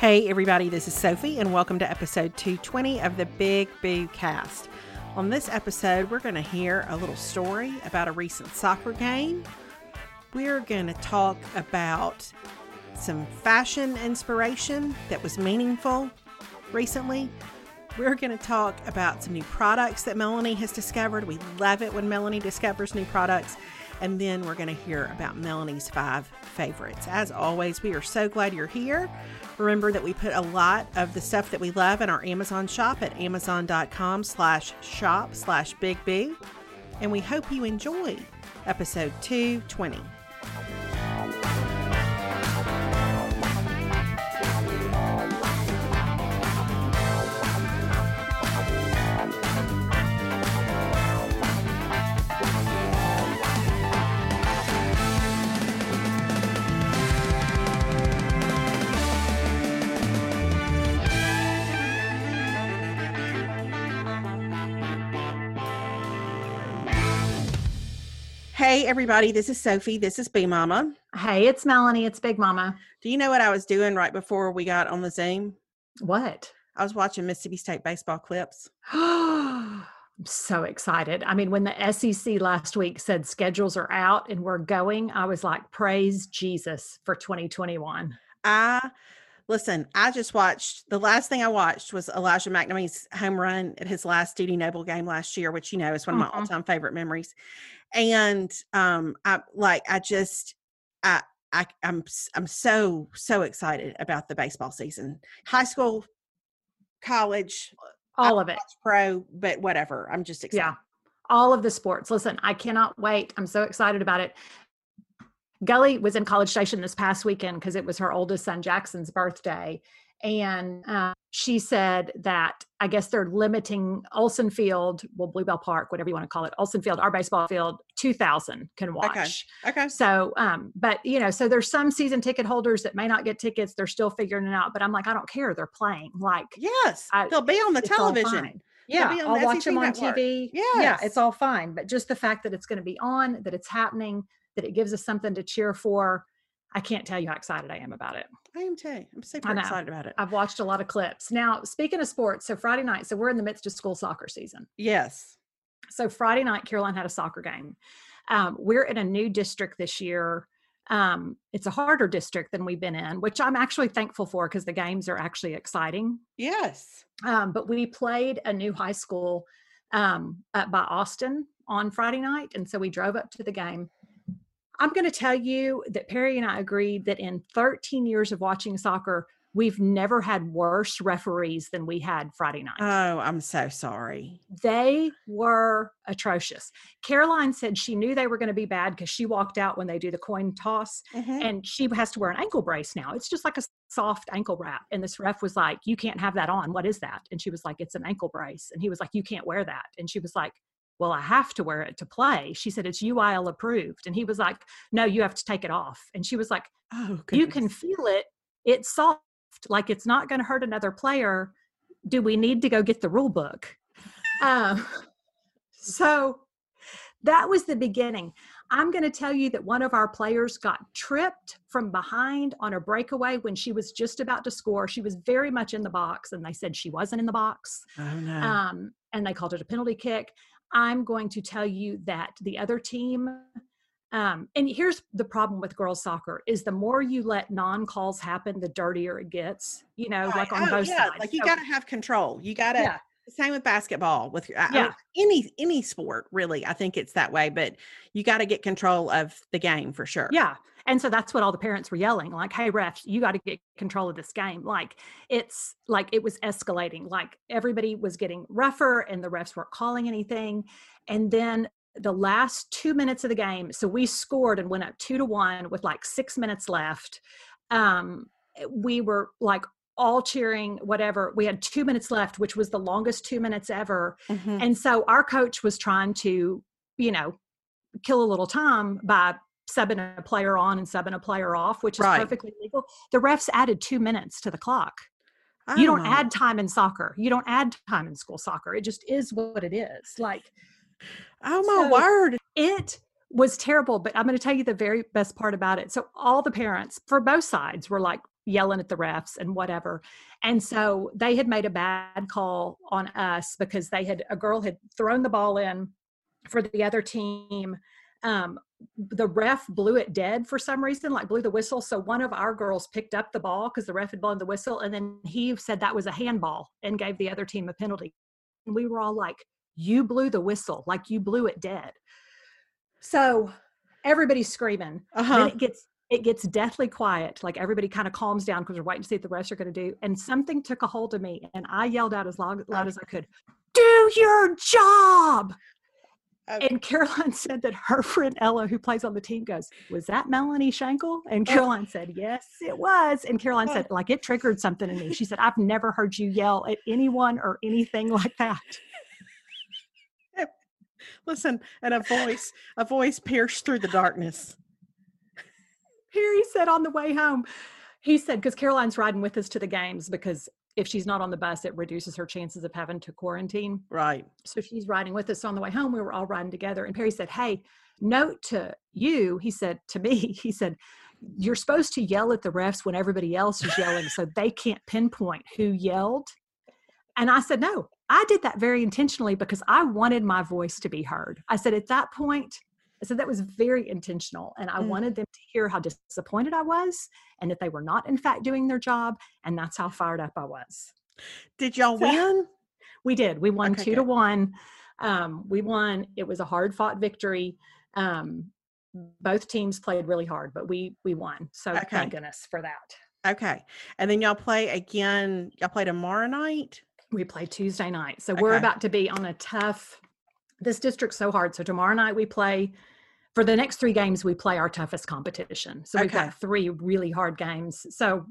Hey, everybody, this is Sophie, and welcome to episode 220 of the Big Boo Cast. On this episode, we're going to hear a little story about a recent soccer game. We're going to talk about some fashion inspiration that was meaningful recently. We're going to talk about some new products that Melanie has discovered. We love it when Melanie discovers new products. And then we're going to hear about Melanie's five favorites. As always, we are so glad you're here. Remember that we put a lot of the stuff that we love in our Amazon shop at amazon.com slash shop slash big boo. And we hope you enjoy episode 220. Hey, everybody, this is Sophie. This is Big Mama. Hey, it's Melanie. It's Big Mama. Do you know what I was doing right before we got on the Zoom? What? I was watching Mississippi State baseball clips. I'm so excited. I mean, when the SEC last week said schedules are out and we're going, I was like, praise Jesus for 2021. I listen, I just watched the last thing I watched was Elijah MacNamee's home run at his last Dudy Noble game last year, which you know is one of my Mhm. all-time favorite memories. And um I like I just I I I'm I'm so so excited about the baseball season. High school, college, All of it. pro, but whatever. I'm just excited. Yeah. All of the sports. Listen, I cannot wait. I'm so excited about it. Gully was in College Station this past weekend because it was her oldest son Jackson's birthday. And uh, she said that I guess they're limiting Olsen Field, well, Bluebell Park, whatever you want to call it, Olsen Field, our baseball field, 2,000 can watch. Okay. okay. So, um, but you know, so there's some season ticket holders that may not get tickets. They're still figuring it out. But I'm like, I don't care. They're playing. Like, Yes. I- They'll be on the television. Yeah, I'll watch them on network. TV. Yeah, Yes. it's all fine. But just the fact that it's going to be on, that it's happening, that it gives us something to cheer for, I can't tell you how excited I am about it. I am too. I'm super excited about it. I've watched a lot of clips. Now, speaking of sports, so Friday night, so we're in the midst of school soccer season. Yes. So Friday night, Caroline had a soccer game. Um, we're in a new district this year. Um, it's a harder district than we've been in, which I'm actually thankful for because the games are actually exciting. Yes. um, but we played a new high school um, up by Austin on Friday night, and so we drove up to the game. I'm going to tell you that Perry and I agreed that in 13 years of watching soccer, we've never had worse referees than we had Friday night. Oh, I'm so sorry. they were atrocious. Caroline said she knew they were going to be bad because she walked out when they do the coin toss Mhm. and she has to wear an ankle brace now. It's just like a soft ankle wrap. And this ref was like, You can't have that on. What is that? And she was like, It's an ankle brace. And he was like, You can't wear that. And she was like, Well, I have to wear it to play. She said, It's UIL approved. And he was like, No, you have to take it off. And she was like, Oh, You can feel it. It's soft. Like it's not going to hurt another player. Do we need to go get the rule book? um, so that was the beginning. I'm going to tell you that one of our players got tripped from behind on a breakaway when she was just about to score. She was very much in the box, and they said she wasn't in the box. Oh no. Um, and they called it a penalty kick. I'm going to tell you that the other team, um, and here's the problem with girls soccer: is the more you let non-calls happen, the dirtier it gets. You know, Right. like on Oh, both yeah, sides. Like you So- got to have control. You got to. yeah, Same with basketball. With I- I mean, Yeah. any any sport, really. I think it's that way. But you got to get control of the game for sure. Yeah. And so that's what all the parents were yelling like, hey, refs, you got to get control of this game. Like, it's like it was escalating. Like, everybody was getting rougher and the refs weren't calling anything. And then the last two minutes of the game, so we scored and went up two to one with like six minutes left. Um, we were like all cheering, whatever. We had two minutes left, which was the longest two minutes ever. Mhm. And so our coach was trying to, you know, kill a little time by subbing a player on and subbing a player off, which is Right. perfectly legal. The refs added two minutes to the clock. you don't my- add time in soccer. You don't add time in school soccer. It just is what it is. Like Oh my so- word. it was terrible, but I'm going to tell you the very best part about it. So all the parents for both sides were like yelling at the refs and whatever. And so they had made a bad call on us because they had a girl had thrown the ball in for the other team. Um, the ref blew it dead for some reason, like blew the whistle. So one of our girls picked up the ball because the ref had blown the whistle, and then he said that was a handball and gave the other team a penalty. And we were all like, "You blew the whistle, like you blew it dead." So everybody's screaming. Then Uh-huh. it gets it gets deathly quiet. Like everybody kind of calms down because we're waiting to see what the refs are going to do. And something took a hold of me, and I yelled out as loud, loud as I could, "Do your job!" Oh. And Caroline said that her friend Ella, who plays on the team, goes, Was that Melanie Shankle? And Oh. Caroline said, Yes, it was. And Caroline Oh. said, Like it triggered something in me. She said, I've never heard you yell at anyone or anything like that. Listen, and a voice, a voice pierced through the darkness. Perry said on the way home, he said, because Caroline's riding with us to the games because if she's not on the bus, it reduces her chances of having to quarantine. Right. So she's riding with us on the way home. We were all riding together. And Perry said, Hey, note to you, he said to me, he said, You're supposed to yell at the refs when everybody else is yelling so they can't pinpoint who yelled. And I said, No, I did that very intentionally because I wanted my voice to be heard. I said, At that point, I said that was very intentional. And I Mm. wanted them to hear how disappointed I was and that they were not, in fact, doing their job. And that's how fired up I was. Did y'all So- win? We did. We won Okay, two to one. Um, we won. It was a hard fought victory. Um, both teams played really hard, but we we won. So Okay. thank goodness for that. Okay. And then y'all play again. Y'all play tomorrow night. We play Tuesday night. So we're about to be on a tough. This district's so hard. So tomorrow night we play. For the next three games, we play our toughest competition. So we've got three really hard games. So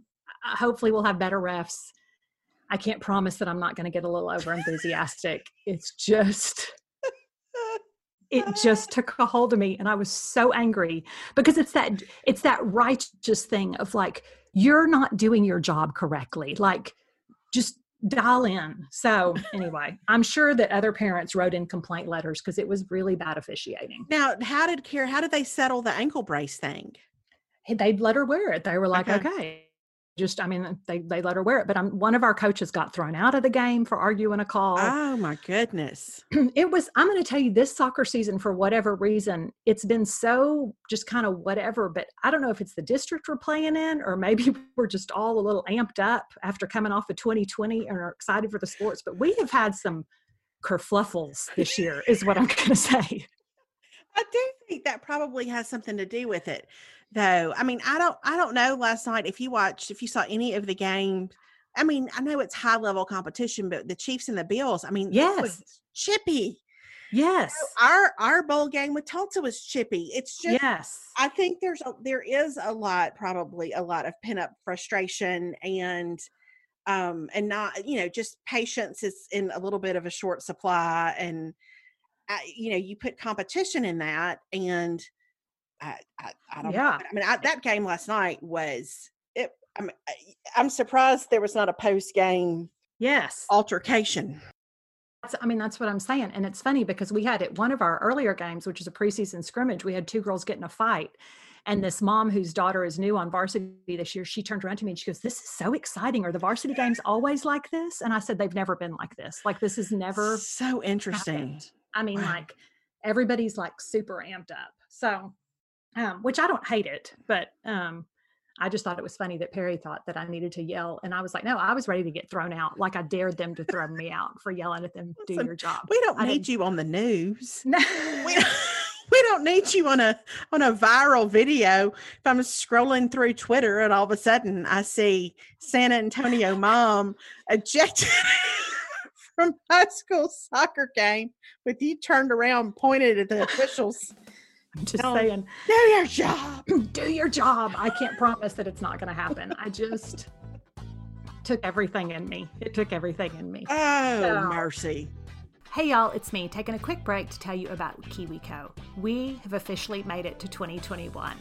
uh, hopefully we'll have better refs. I can't promise that I'm not going to get a little over enthusiastic. It's just it just took a hold of me and i was so angry because it's that it's that righteous thing of like you're not doing your job correctly like just dial in so anyway i'm sure that other parents wrote in complaint letters because it was really bad officiating Now, how did care? How did they settle the ankle brace thing? They'd let her wear it they were like Okay. okay, just i mean they, they let her wear it but I'm, one of our coaches got thrown out of the game for arguing a call. Oh my goodness. it was i'm going to tell you this soccer season for whatever reason it's been so just kind of whatever but i don't know if it's the district we're playing in or maybe we're just all a little amped up after coming off of 2020 and are excited for the sports but we have had some kerfluffles this year is what i'm going to say. I do think that probably has something to do with it, though. I mean, I don't, I don't know. Last night, if you watched, if you saw any of the games, I mean, I know it's high level competition, but the Chiefs and the Bills, I mean, it was Yes. chippy. yes Our our bowl game with Tulsa was chippy. It's just, yes I think there's a, there is a lot, probably a lot of pent up frustration and um and not you know just patience is in a little bit of a short supply and I, you know you put competition in that and I I, I don't know. Yeah. I mean I, that game last night was it. I'm I'm surprised there was not a post game yes altercation. That's, I mean, that's what I'm saying. And it's funny because we had at one of our earlier games, which is a preseason scrimmage, we had two girls get in a fight. And this mom whose daughter is new on varsity this year, she turned around to me and she goes, This is so exciting. Are the varsity games always like this? And I said, They've never been like this. Like, this is never so interesting. happened. I mean, Wow. like, everybody's like super amped up. So, um, which I don't hate it, but um, I just thought it was funny that Perry thought that I needed to yell. And I was like, No, I was ready to get thrown out. Like, I dared them to throw me out for yelling at them, do your job. We don't I need didn't- you on the news. No. we don't, we don't need you on a on a viral video. If I'm scrolling through Twitter and all of a sudden I see San Antonio mom ejected from high school soccer game with you turned around pointed at the officials. I'm just No. saying, Do your job. do your job. I can't promise that it's not going to happen. I just took everything in me. It took everything in me. Oh So- mercy. Hey y'all, it's me taking a quick break to tell you about KiwiCo. We have officially made it to 2021.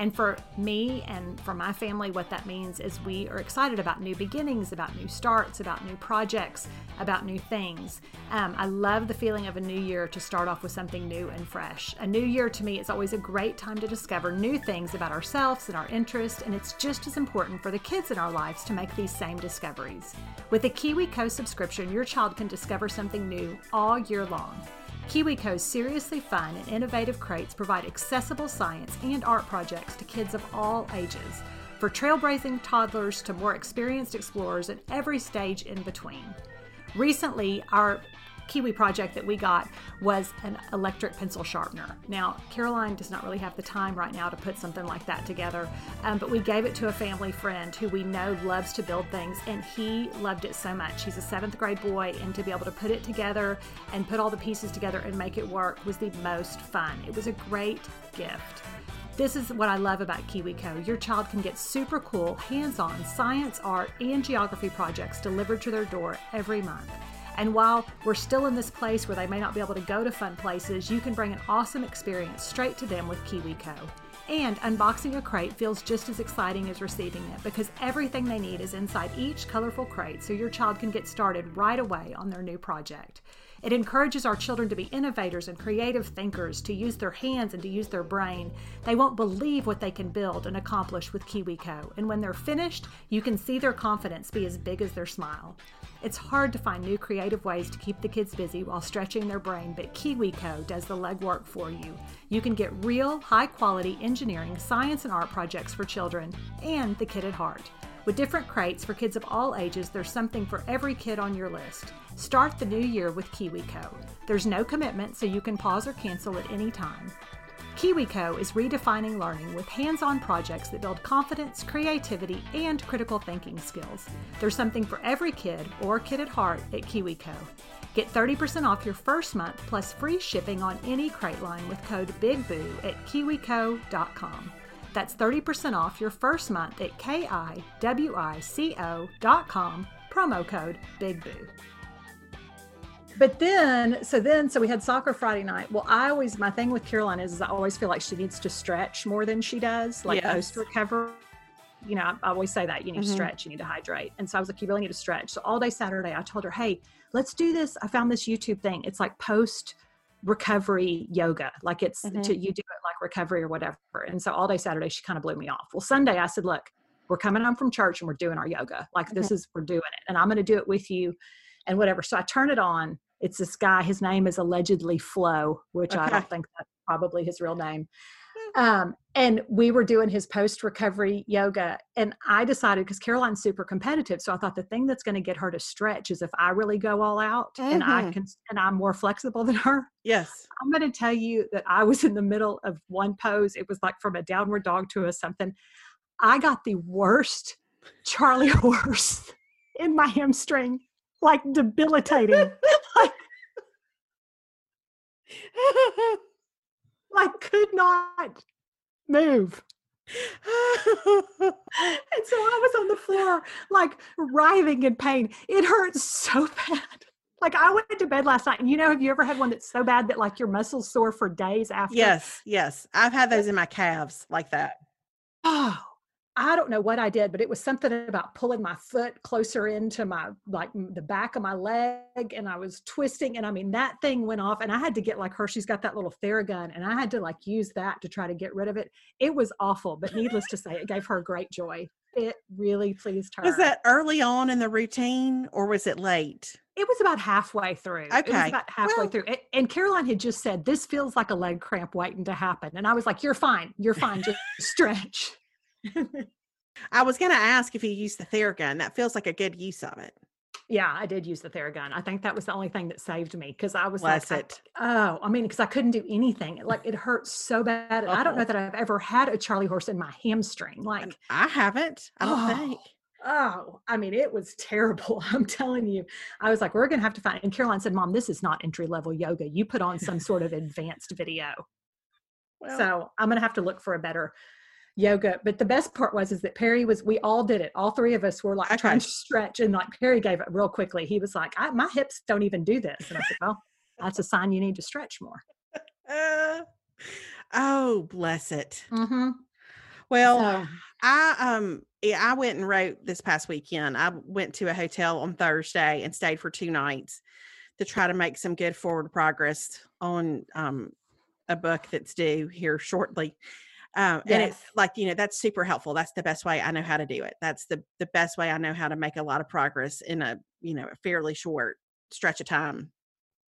And for me and for my family, what that means is we are excited about new beginnings, about new starts, about new projects, about new things. Um, I love the feeling of a new year to start off with something new and fresh. A new year to me is always a great time to discover new things about ourselves and our interests, and it's just as important for the kids in our lives to make these same discoveries. With a KiwiCo subscription, your child can discover something new all year long. KiwiCo's seriously fun and innovative crates provide accessible science and art projects to kids of all ages, for trailblazing toddlers to more experienced explorers at every stage in between. Recently, our Kiwi project that we got was an electric pencil sharpener. Now, Caroline does not really have the time right now to put something like that together, um, but we gave it to a family friend who we know loves to build things, and he loved it so much. He's a seventh grade boy, and to be able to put it together and put all the pieces together and make it work was the most fun. It was a great gift. This is what I love about KiwiCo. Your child can get super cool, hands on science, art, and geography projects delivered to their door every month. And while we're still in this place where they may not be able to go to fun places, you can bring an awesome experience straight to them with KiwiCo. And unboxing a crate feels just as exciting as receiving it because everything they need is inside each colorful crate so your child can get started right away on their new project. It encourages our children to be innovators and creative thinkers, to use their hands and to use their brain. They won't believe what they can build and accomplish with KiwiCo. And when they're finished, you can see their confidence be as big as their smile. It's hard to find new creative ways to keep the kids busy while stretching their brain, but KiwiCo does the legwork for you. You can get real, high quality engineering, science, and art projects for children and the kid at heart. With different crates for kids of all ages, there's something for every kid on your list. Start the new year with KiwiCo. There's no commitment, so you can pause or cancel at any time. KiwiCo is redefining learning with hands on projects that build confidence, creativity, and critical thinking skills. There's something for every kid or kid at heart at KiwiCo. Get 30% off your first month plus free shipping on any crate line with code BIGBOO at kiwico.com. That's 30% off your first month at kiwico.com, promo code BIGBOO. But then, so then, so we had soccer Friday night. Well, I always, my thing with Caroline is, is I always feel like she needs to stretch more than she does, like Yes. post recovery. You know, I, always say that you need to Mhm. stretch, you need to hydrate. And so I was like, you really need to stretch. So all day Saturday, I told her, hey, let's do this. I found this YouTube thing. It's like post recovery yoga. Like it's Mhm. to, you do it like recovery or whatever. And so all day Saturday, she kind of blew me off. Well, Sunday, I said, look, we're coming home from church and we're doing our yoga. Like this is, we're doing it. And I'm going to do it with you and whatever. So I turn it on. It's this guy. His name is allegedly Flo, which I don't think that's probably his real name. Um, and we were doing his post recovery yoga. And I decided because Caroline's super competitive. So I thought the thing that's going to get her to stretch is if I really go all out and I Mhm. can, and I'm more flexible than her. Yes. I'm going to tell you that I was in the middle of one pose. It was like from a downward dog to a something. I got the worst Charlie horse in my hamstring, like debilitating. like, like could not move. And so I was on the floor, like writhing in pain. It hurt so bad. Like I went to bed last night, and you know, have you ever had one that's so bad that like your muscles sore for days after? yes. Yes. I've had those in my calves like that. Oh, I don't know what I did, but it was something about pulling my foot closer into my like the back of my leg, and I was twisting, and I mean that thing went off, and I had to get like her. She's got that little Theragun, and I had to like use that to try to get rid of it. It was awful, but needless to say, it gave her great joy. It really pleased her. Was that early on in the routine or was it late? It was about halfway through. It was Okay. about halfway Well- through. And Caroline had just said, This feels like a leg cramp waiting to happen. And I was like, You're fine. You're fine. Just stretch. I was going to ask if you used the Theragun. That feels like a good use of it. yeah, I did use the Theragun. I think that was the only thing that saved me because I was Bless like, I- Oh, I mean, because I couldn't do anything. Like it hurt so bad. And I don't know Oh. that I've ever had a Charlie horse in my hamstring. Like, I haven't. I don't Oh, think. Oh, I mean, it was terrible. I'm telling you. I was like, we're going to have to find. And Caroline said, Mom, this is not entry level yoga. You put on some sort of advanced video. Well, so I'm going to have to look for a better yoga. But the best part was, is that Perry was, we all did it. All three of us were like trying to stretch and like Perry gave it real quickly. He was like, I, my hips don't even do this. And I said, well, that's a sign you need to stretch more. Uh, oh, bless it. Mm-hmm. Well, So, I um yeah, I went and wrote this past weekend. I went to a hotel on Thursday and stayed for two nights to try to make some good forward progress on um a book that's due here shortly. Um, and it's like you know that's super helpful. That's the best way I know how to do it. That's the the best way I know how to make a lot of progress in a you know a fairly short stretch of time.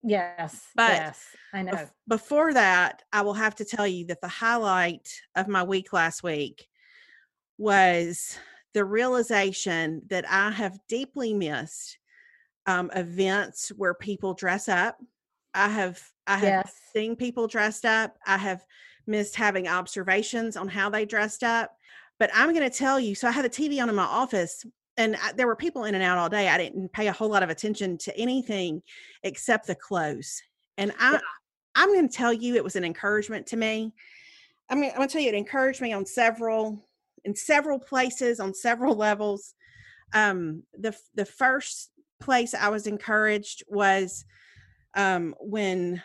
yes, But yes, I know. Bef- before that, I will have to tell you that the highlight of my week last week was the realization that I have deeply missed um, events where people dress up. I have I have Yes. seen people dressed up. I have missed having observations on how they dressed up. But I'm going to tell you. So I had a TV on in my office, and I, there were people in and out all day. I didn't pay a whole lot of attention to anything except the clothes. And I, Yeah. I'm going to tell you, it was an encouragement to me. I mean, I'm going to tell you, it encouraged me on several, in several places, on several levels. Um, the the first place I was encouraged was um, when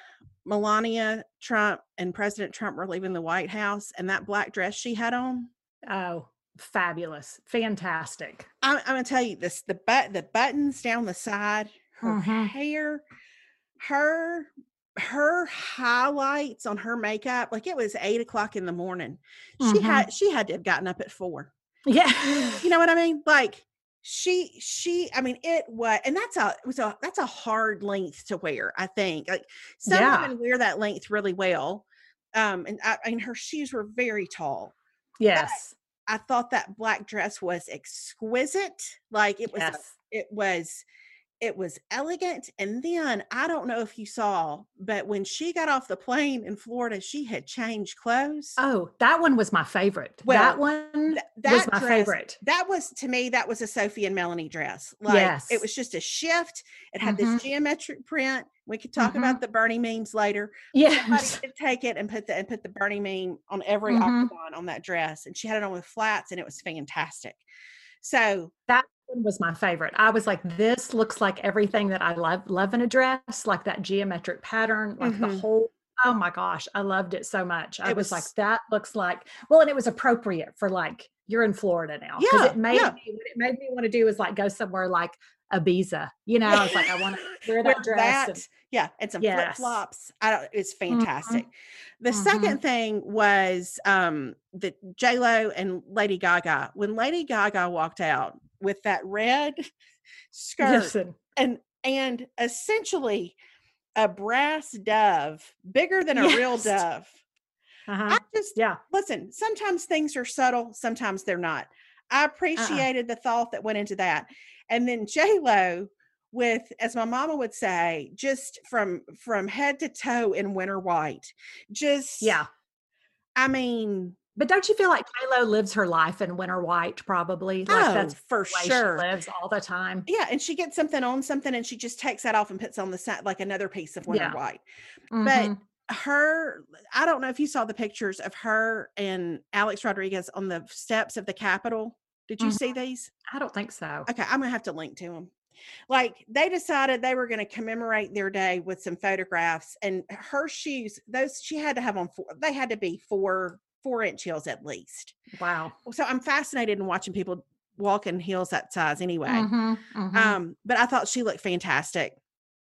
Melania Trump and President Trump were leaving the White House, and that black dress she had on. Oh, fabulous. Fantastic. I'm, I'm going to tell you this: the but the buttons down the side, her Mhm. hair, her her highlights on her makeup. Like it was eight o'clock in the morning. She Mhm. had she had to have gotten up at four. Yeah. You know what I mean? Like she she i mean it was and that's a was a that's a hard length to wear i think like some Yeah. women wear that length really well um and I, mean her shoes were very tall Yes. i thought that black dress was exquisite like it was Yes. it was it was elegant and then i don't know if you saw but when she got off the plane in florida she had changed clothes Oh, that one was my favorite. Well, that one Th- was that my dress- favorite. that was to me that was a sophie and melanie dress like Yes. it was just a shift it had Mhm. this geometric print we could talk about the bernie memes later did take it and put the and put the bernie meme on every Mhm. octagon on that dress and she had it on with flats and it was fantastic so That one was my favorite. I was like, this looks like everything that I love love in a dress, like that geometric pattern, like the Mhm. whole oh my gosh, I loved it so much. I It was, like, that looks like well, and it was appropriate for like you're in Florida now. Because Yeah, it made yeah. me what it made me want to do was like go somewhere like Ibiza. You know, I was like, I want to wear that dress. that, and- yeah, and some flip flops. I don't. It's fantastic. The Mhm. second thing was um that J Lo and Lady Gaga. When Lady Gaga walked out with that red skirt and and essentially a brass dove, bigger than a real dove. uh-huh. I just yeah. listen. Sometimes things are subtle. Sometimes they're not. I Uh-uh. appreciated the thought that went into that, and then J Lo with, as my mama would say, just from from head to toe in winter white. Just Yeah. I mean, But don't you feel like J-Lo lives her life in winter white, probably? Like oh, that's for sure. she lives all the time. Yeah, and she gets something on something, and she just takes that off and puts on the side like another piece of winter Yeah. white. Mhm. her i don't know if you saw the pictures of her and alex rodriguez on the steps of the capitol did you Mhm. see these I don't think so. okay i'm gonna have to link to them like they decided they were going to commemorate their day with some photographs and her shoes those she had to have on four they had to be four four inch heels at least Wow. so i'm fascinated in watching people walk in heels that size anyway Mhm, mhm. um but i thought she looked fantastic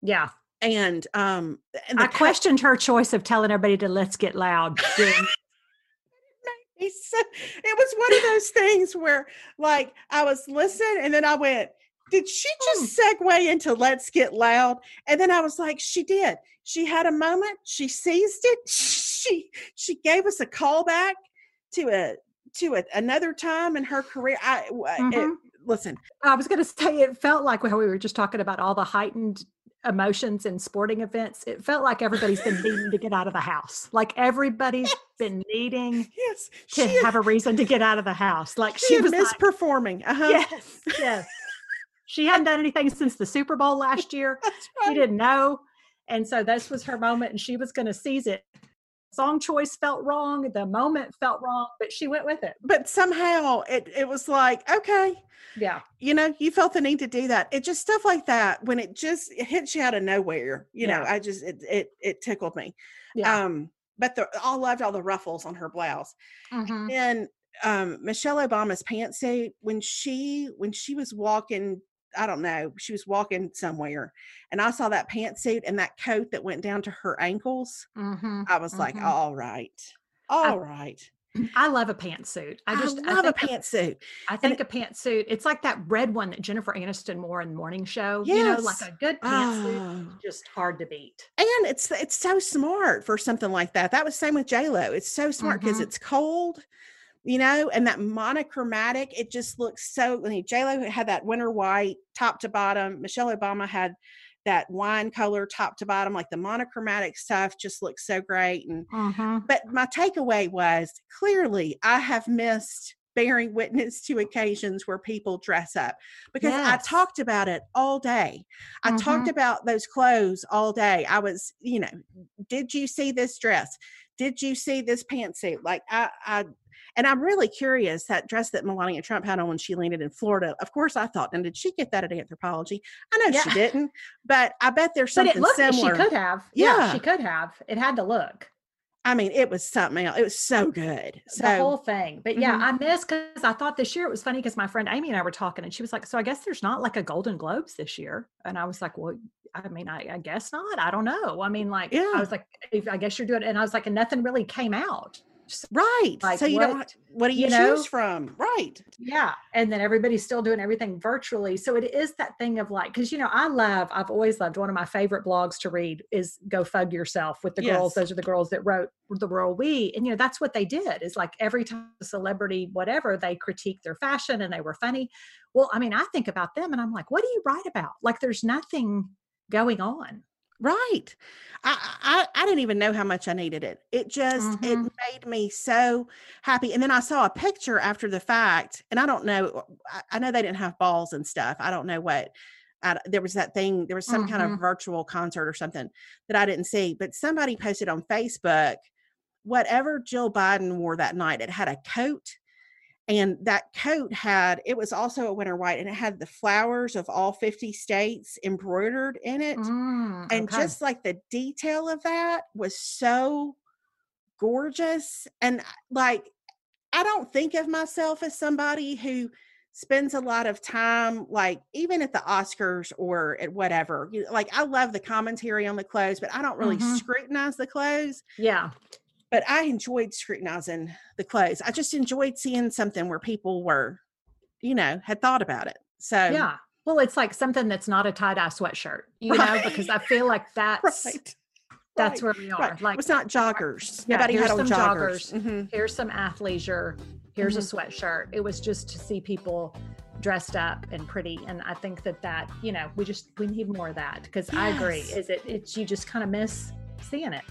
yeah. and um and I questioned her choice of telling everybody to let's get loud. so- it was one of those things where like I was listening and then I went, did she just segue into let's get loud? And then I was like, she did. She had a moment, she seized it, she she she gave us a callback to a to a, another time in her career. I w- it- listen, I was going to say it felt like how we were just talking about all the heightened emotions in sporting events. It felt like everybody's been needing to get out of the house. Like everybody's been needing yes, to she, have a reason to get out of the house. Like she, she was like, misperforming. Uh-huh. yes, yes. She hadn't done anything since the Super Bowl last year. That's She right. didn't know. And so this was her moment and she was going to seize it. Song choice felt wrong, the moment felt wrong, but she went with it. But somehow it it was like, okay, Yeah. you know, you felt the need to do that. It just stuff like that when it just it hits you out of nowhere. You know, I just it it it tickled me. Yeah. Um, but the I loved all the ruffles on her blouse. Mhm. And um Michelle Obama's pantsuit when she when she was walking I don't know, she was walking somewhere and I saw that pantsuit and that coat that went down to her ankles. Mhm. I was like, Mhm. all right. All right. I love a pantsuit. I just I love a pantsuit. I think a pantsuit. It's like that red one that Jennifer Aniston wore in the morning show. You know, like a good pantsuit. Oh. Just hard to beat. And it's it's so smart for something like that. That was same with J Lo. It's so smart because Mhm. it's cold, you know, and that monochromatic. It just looks so. I mean, J Lo had that winter white top to bottom. Michelle Obama had that wine color top to bottom. Like the monochromatic stuff just looks so great. And Mhm. but my takeaway was clearly I have missed bearing witness to occasions where people dress up because I talked about it all day. I talked Mhm. about those clothes all day. I was, you know, did you see this dress? Did you see this pantsuit? Like I, I, and I'm really curious that dress that Melania Trump had on when she landed in Florida. Of course, I thought, and did she get that at Anthropologie? I know she didn't, but I bet there's something But it looked. similar. She could have. Yeah. Yeah. she could have. It had to look. I mean, it was something else. It was so good. So the whole thing. But yeah, Mhm. I missed because I thought this year it was funny because my friend Amy and I were talking and she was like, So I guess there's not like a Golden Globes this year. And I was like, Well, I mean, I, I guess not. I don't know. I mean, like, Yeah. I was like, I guess you're doing it. And I was like, and nothing really came out. Right. like, so you don't. what- What do you, you know? choose from? Right. yeah. And then everybody's still doing everything virtually. So it is that thing of like, because, you know, I love, I've always loved one of my favorite blogs to read is Go Fug Yourself with the girls. Those are the girls that wrote The Royal We. And, you know, that's what they did is like every time a celebrity, whatever, they critiqued their fashion and they were funny. Well, I mean, I think about them and I'm like, what do you write about? Like, there's nothing going on. Right. I, I I didn't even know how much I needed it. It just Mhm. it made me so happy. And then I saw a picture after the fact, and I don't know. I, I know they didn't have balls and stuff. I don't know what. I, there was that thing. There was some kind Mhm. of virtual concert or something that I didn't see. But somebody posted on Facebook whatever Jill Biden wore that night. It had a coat. And that coat had, it was also a winter white, and it had the flowers of all 50 states embroidered in it Mm, and okay. just like the detail of that was so gorgeous and like i don't think of myself as somebody who spends a lot of time like even at the oscars or at whatever you- like i love the commentary on the clothes but i don't really Mhm. scrutinize the clothes yeah. But i enjoyed scrutinizing the clothes i just enjoyed seeing something where people were you know had thought about it so Yeah. Well, it's like something that's not a tie dye sweatshirt, you know, because I feel like that's right that's right, where we are. right. Like it's not joggers Yeah, nobody had on some joggers, joggers. Mhm. here's some athleisure, here's Mm-hmm. a sweatshirt. It was just to see people dressed up and pretty, and I think that that you know we just we need more of that because I agree. Is it it's you just kind of miss seeing it.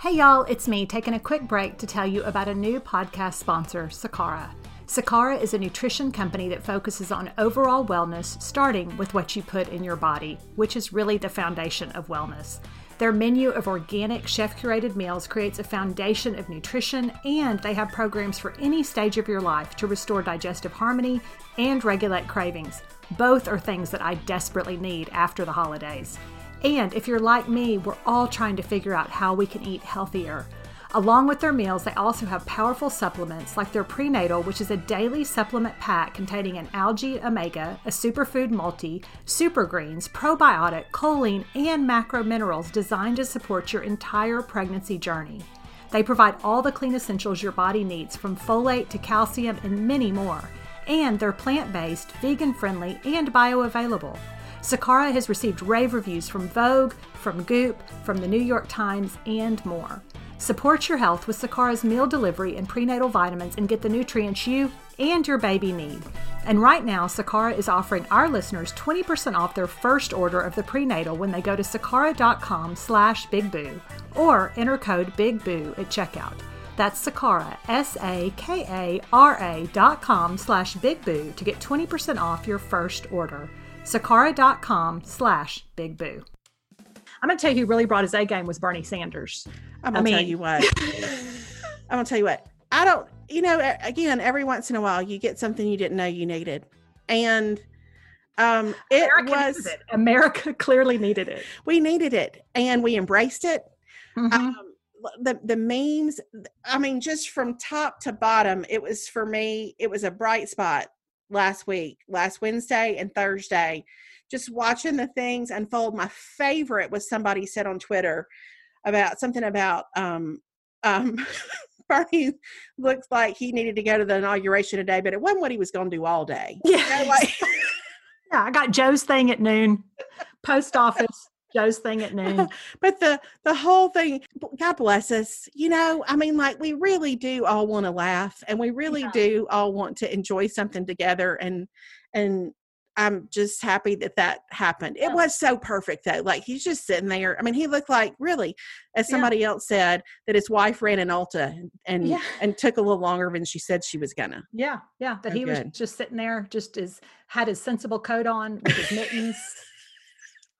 Hey y'all, it's me taking a quick break to tell you about a new podcast sponsor, Sakara. Sakara is a nutrition company that focuses on overall wellness, starting with what you put in your body, which is really the foundation of wellness. Their menu of organic, chef curated meals creates a foundation of nutrition, and they have programs for any stage of your life to restore digestive harmony and regulate cravings. Both are things that I desperately need after the holidays. And if you're like me, we're all trying to figure out how we can eat healthier. Along with their meals, they also have powerful supplements like their prenatal, which is a daily supplement pack containing an algae omega, a superfood multi, super greens, probiotic, choline, and macro minerals designed to support your entire pregnancy journey. They provide all the clean essentials your body needs, from folate to calcium and many more. And they're plant based, vegan friendly, and bioavailable. Sakara has received rave reviews from Vogue, from Goop, from the New York Times, and more. Support your health with Sakara's meal delivery and prenatal vitamins and get the nutrients you and your baby need. And right now, Sakara is offering our listeners 20% off their first order of the prenatal when they go to sakara.com slash bigboo or enter code BIGBOO at checkout. That's Sakara, S-A-K-A-R-A dot com slash bigboo to get 20% off your first order. Sakara.com slash Big Boo. I'm going to tell you who really brought his A game was Bernie Sanders. I'm gonna tell mean- you what. I'm gonna tell you what. I don't. You know, again, every once in a while, you get something you didn't know you needed, and um, it America was it. America clearly needed it. we needed it, and we embraced it. Mhm. um, the the memes i mean just from top to bottom it was for me it was a bright spot last week last wednesday and thursday just watching the things unfold my favorite was somebody said on twitter about something about um um bernie looks like he needed to go to the inauguration today but it wasn't what he was going to do all day You know, yeah. like- yeah, I got Joe's thing at noon. Post office, Joe's thing at noon. but the the whole thing god bless us you know i mean like we really do all want to laugh and we really Yeah. do all want to enjoy something together and and i'm just happy that that happened it Yeah. was so perfect though like he's just sitting there i mean he looked like really as Yeah. somebody else said that his wife ran an ulta and Yeah. and took a little longer than she said she was gonna Yeah, yeah. That he was just sitting there, just as had his sensible coat on with his mittens.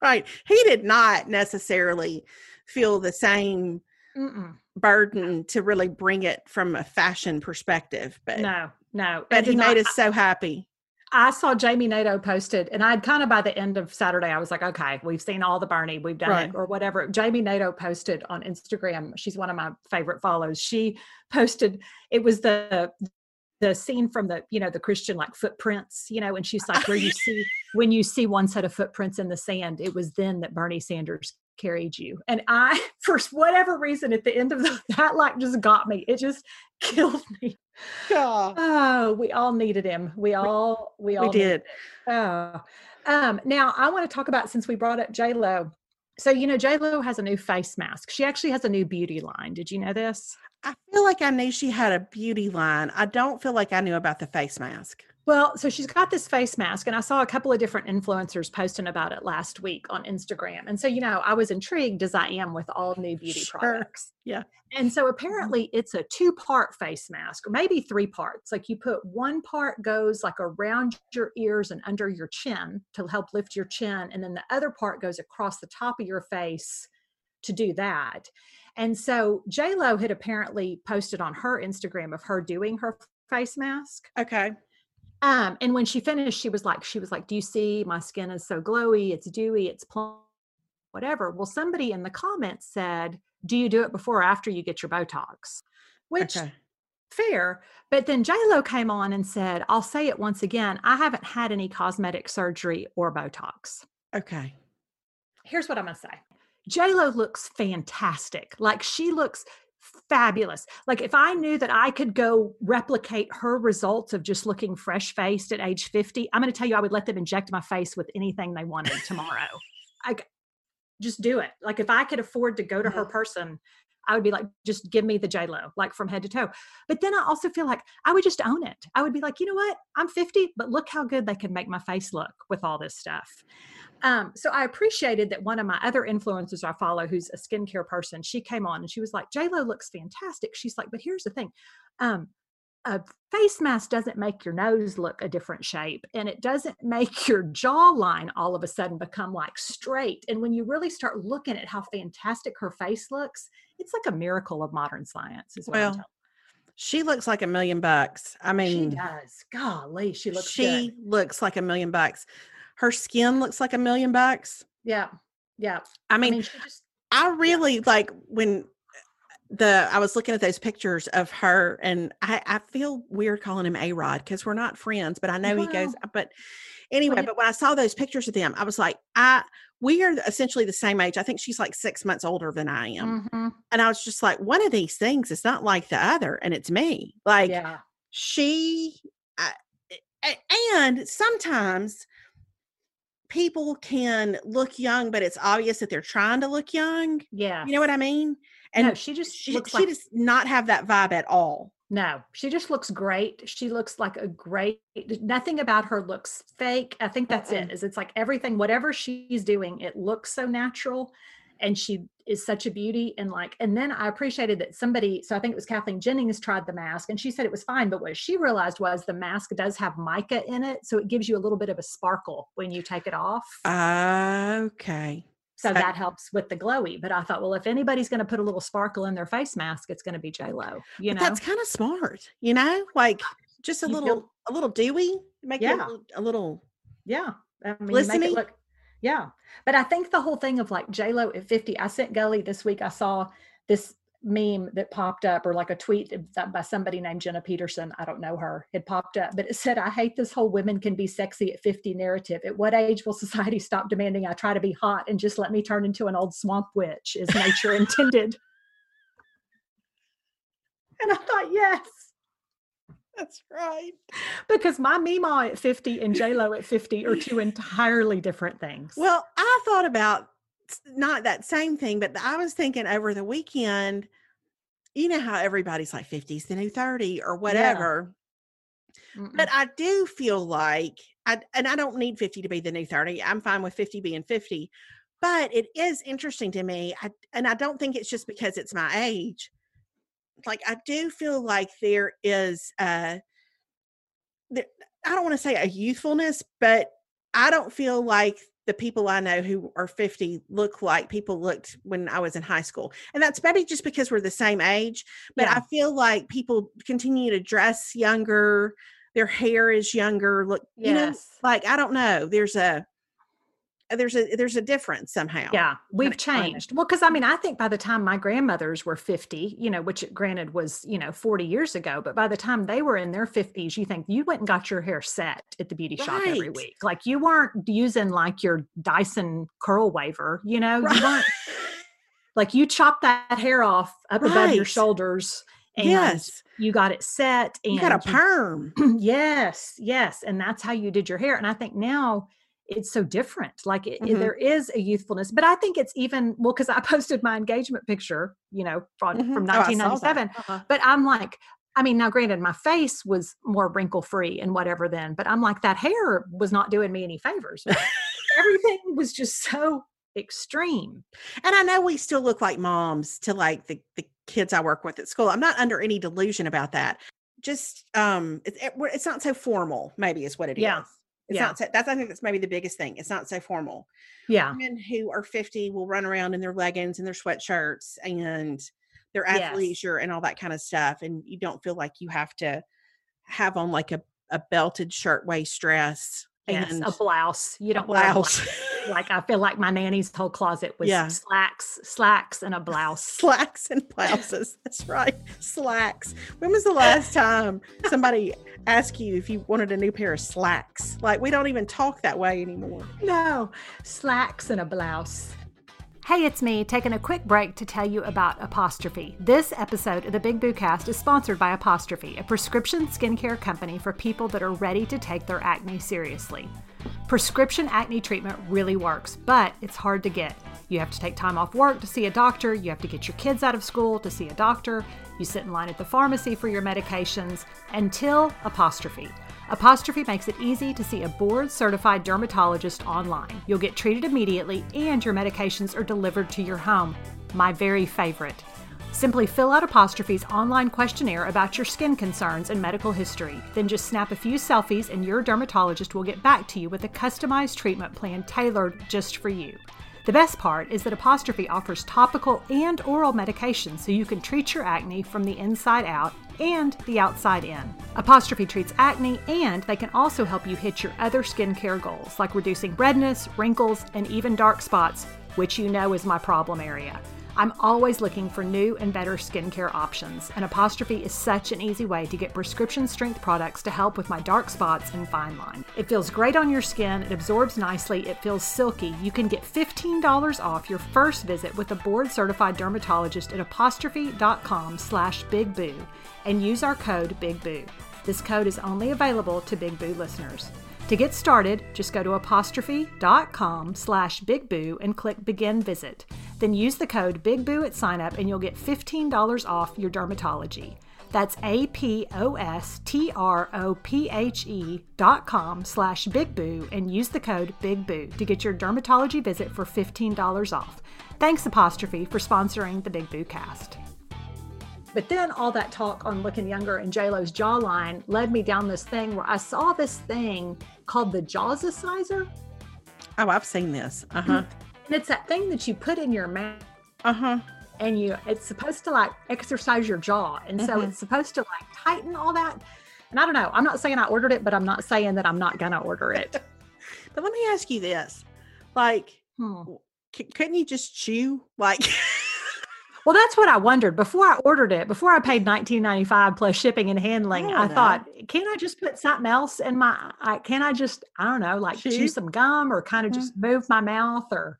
Right he did not necessarily feel the same Mm-mm. burden to really bring it from a fashion perspective but No, no. but it he made not- us so happy I saw Jami Nato posted, and I'd kind of by the end of Saturday, I was like, okay, we've seen all the Bernie, we've done Right. it, or whatever. Jami Nato posted on Instagram. She's one of my favorite follows. She posted it was the the scene from the you know the Christian like footprints, you know, and she's like, where you see when you see one set of footprints in the sand, it was then that Bernie Sanders carried you. And I, for whatever reason, at the end of the, that, like just got me. It just killed me. God. Oh, we all needed him. We all we all we needed did Oh, um, now I want to talk about since we brought up J Lo. So you know, J Lo has a new face mask. She actually has a new beauty line. Did you know this? i feel like i knew she had a beauty line i don't feel like i knew about the face mask Well, so she's got this face mask, and I saw a couple of different influencers posting about it last week on Instagram. And so, you know, I was intrigued as I am with all new beauty Sure. products. Yeah. And so mm-hmm. apparently it's a two part face mask, or maybe three parts. Like you put one part goes like around your ears and under your chin to help lift your chin. And then the other part goes across the top of your face to do that. And so J Lo had apparently posted on her Instagram of her doing her face mask. okay Um, and when she finished, she was like, she was like, "Do you see my skin is so glowy? It's dewy, it's plump, whatever." Well, somebody in the comments said, "Do you do it before or after you get your Botox?" Which okay fair, but then J Lo came on and said, "I'll say it once again. I haven't had any cosmetic surgery or Botox." okay here's what I'm gonna say. J Lo looks fantastic. Like she looks fabulous. Like if I knew that I could go replicate her results of just looking fresh faced at age 50, I'm gonna tell you I would let them inject my face with anything they wanted tomorrow. I c- just do it. Like if I could afford to go to her mm-hmm. person, I would be like, just give me the J Lo, like from head to toe. But then I also feel like I would just own it. I would be like, you know what? I'm 50, but look how good they can make my face look with all this stuff. Um, so I appreciated that one of my other influencers I follow, who's a skincare person, she came on and she was like, J Lo looks fantastic. She's like, but here's the thing. Um, a face mask doesn't make your nose look a different shape and it doesn't make your jawline all of a sudden become like straight. And when you really start looking at how fantastic her face looks, it's like a miracle of modern science, is what Well, she looks like a million bucks i mean She does. Golly, she looks she good. looks like a million bucks her skin looks like a million bucks Yeah. Yeah. i I mean mean, she just I really like when the I was looking at those pictures of her and I, I feel weird calling him A Rod because we're not friends, but I know he goes but anyway, yeah. but when I saw those pictures of them, I was like, I we are essentially the same age. I think she's like six months older than I am. Mhm. And I was just like, one of these things is not like the other, and it's me. Like yeah. she I, and sometimes people can look young, but it's obvious that they're trying to look young. Yeah. You know what I mean? And no, she just she, looks she like does not have that vibe at all. no, she just looks great. She looks like a great nothing about her looks fake. I think that's it. Mm-mm. It's like everything, whatever she's doing, it looks so natural. And she is such a beauty. And like, and then I appreciated that somebody, so I think it was Kathleen Jennings tried the mask and she said it was fine. But what she realized was the mask does have mica in it. So it gives you a little bit of a sparkle when you take it off. Okay. So that helps with the glowy. But I thought, well, if anybody's going to put a little sparkle in their face mask, it's going to be J Lo. You know, that's kind of smart, you know, like just a You little, feel- a little dewy, make it Yeah. a little, a little yeah. I mean, it look, yeah. But I think the whole thing of like J Lo at 50, I sent Gully this week, I saw this meme that popped up or like a tweet that- by somebody named Jenna Peterson. I don't know her, It popped up, but it said, I hate this whole women can be sexy at 50 narrative. At what age will society stop demanding I try to be hot and just let me turn into an old swamp witch? Is nature intended? And I thought, yes. That's right. because my Mima at 50 and J Lo at 50 are two entirely different things. Well, I thought about not that same thing, but I was thinking over the weekend, you know how everybody's like 50's the new 30 or whatever. Mm-mm. But I do feel like I and I don't need 50 to be the new 30. I'm fine with 50 being 50. But it is interesting to me. I, and I don't think it's just because it's my age. Like I do feel like there is uh there, I don't want to say a youthfulness, but I don't feel like the people I know who are 50 look like people looked when I was in high school. And that's maybe just because we're the same age, but Yeah. I feel like people continue to dress younger, their hair is younger, look, you know, yes. like I don't know, there's a there's a there's a difference somehow. Yeah, we've changed. Well, because I mean, I think by the time my grandmothers were 50, you know, which granted was, you know, 40 years ago, but by the time they were in their 50s, you think you went and got your hair set at the beauty shop every week. Like you weren't using like your Dyson curl waver, you know, you weren't Right. like you chopped that hair off up above your shoulders and yes. you got it set and You got a you perm. yes yes and that's how you did your hair and i think now it's so different like it, it- Mhm. there is a youthfulness but i think it's even well because i posted my engagement picture you know from, Mhm. from Oh, I saw that. 1997 Uh-huh. but i'm like i mean now granted my face was more wrinkle free and whatever then but i'm like that hair was not doing me any favors everything was just so extreme And I know we still look like moms to like the, the kids I work with at school. I'm not under any delusion about that. Just um it's it, it's not so formal, maybe is what it is. It's Yeah. not so, that's I think that's maybe the biggest thing. It's not so formal. yeah Women who are 50 will run around in their leggings and their sweatshirts and their Yes. athleisure and all that kind of stuff. And you don't feel like you have to have on like a, a belted shirt waist dress yes, and a blouse you don't blouse. blouse. Like i feel like my nanny's whole closet was Yeah. slacks slacks and a blouse slacks and blouses. That's right. Slacks. When was the last time somebody asked you if you wanted a new pair of slacks? Like we don't even talk that way anymore. No, slacks and a blouse. Hey, it's me taking a quick break to tell you about Apostrophe. This episode of the Big Boo Cast is sponsored by Apostrophe, a prescription skincare company for people that are ready to take their acne seriously. Prescription acne treatment really works, but it's hard to get. You have to take time off work to see a doctor, you have to get your kids out of school to see a doctor, you sit in line at the pharmacy for your medications until Apostrophe. Apostrophe makes it easy to see a board certified dermatologist online. You'll get treated immediately and your medications are delivered to your home. My very favorite. Simply fill out Apostrophe's online questionnaire about your skin concerns and medical history. Then just snap a few selfies and your dermatologist will get back to you with a customized treatment plan tailored just for you. The best part is that Apostrophe offers topical and oral medications so you can treat your acne from the inside out and the outside in. Apostrophe treats acne and they can also help you hit your other skincare goals like reducing redness, wrinkles, and even dark spots, which you know is my problem area. I'm always looking for new and better skincare options, and Apostrophe is such an easy way to get prescription strength products to help with my dark spots and fine line. It feels great on your skin, it absorbs nicely, it feels silky. You can get $15 off your first visit with a board certified dermatologist at apostrophe.com slash and use our code BIGBOO. This code is only available to Big Boo listeners. To get started, just go to apostrophe.com slash bigboo and click begin visit. Then use the code BIGBOO at signup and you'll get $15 off your dermatology. That's A-P-O-S-T-R-O-P-H-E dot com slash bigboo and use the code BIGBOO to get your dermatology visit for $15 off. Thanks Apostrophe for sponsoring the Big Boo cast. But then all that talk on looking younger and JLo's jawline led me down this thing where I saw this thing called the Jawsicizer. Oh, I've seen this. Uh huh. And it's that thing that you put in your mouth Uh huh. and you it's supposed to like exercise your jaw. And so Mhm. it's supposed to like tighten all that. And I don't know. I'm not saying I ordered it, but I'm not saying that I'm not gonna order it. But let me ask you this: like, Hmm. c- couldn't you just chew? Like, Well, that's what I wondered before I ordered it. Before I paid 19.95 plus shipping and handling, don't I, thought, can I just put something else in my? I, can I just, I don't know, like Chew? chew some gum or kind of Mhm. just move my mouth or,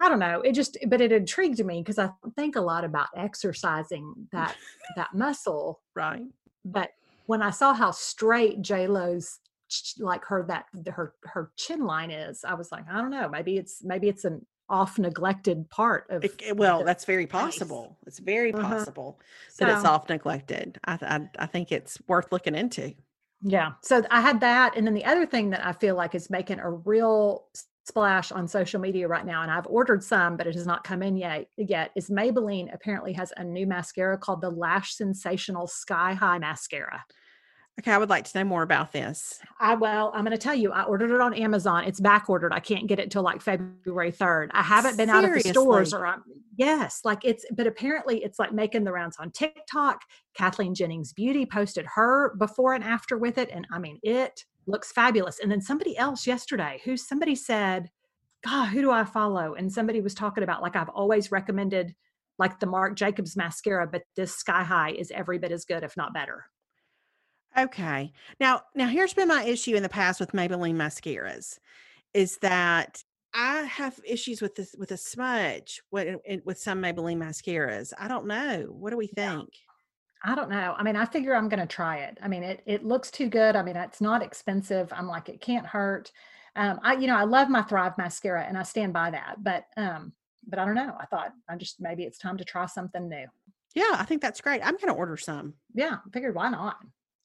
I don't know. It just, but it intrigued me because I think a lot about exercising that that muscle. right? But when I saw how straight J Lo's like her that her her chin line is, I was like, I don't know. Maybe it's maybe it's an off neglected part of. It- well, that's very possible. It's very Uh-huh. possible that it's off neglected. I, I I think it's worth looking into. Yeah. So I had that. And then the other thing that I feel like is making a real splash on social media right now, and I've ordered some, but it has not come in yet, yet is Maybelline apparently has a new mascara called the Lash Sensational Sky High Mascara. Okay, I would like to know more about this. I well, I'm going to tell you, I ordered it on Amazon. It's back ordered. I can't get it till like February 3rd. I haven't been out of the stores or I'm, yes, like it's, but apparently it's like making the rounds on TikTok. Kathleen Jennings Beauty posted her before and after with it. And I mean, it looks fabulous. And then somebody else yesterday who somebody said, God, who do I follow? And somebody was talking about like, I've always recommended like the Marc Jacobs mascara, but this Sky High is every bit as good, if not better. Okay. Now, now here's been my issue in the past with Maybelline mascaras, is that I have issues with this with a smudge with, with some Maybelline mascaras. I don't know. What do we Yeah. think? I don't know. I mean, I figure I'm going to try it. I mean, it it looks too good. I mean, it's not expensive. I'm like, it can't hurt. Um, I you know, I love my Thrive mascara, and I stand by that. But um, but I don't know. I thought I just maybe it's time to try something new. Yeah, I think that's great. I'm going to order some. Yeah, I figured why not?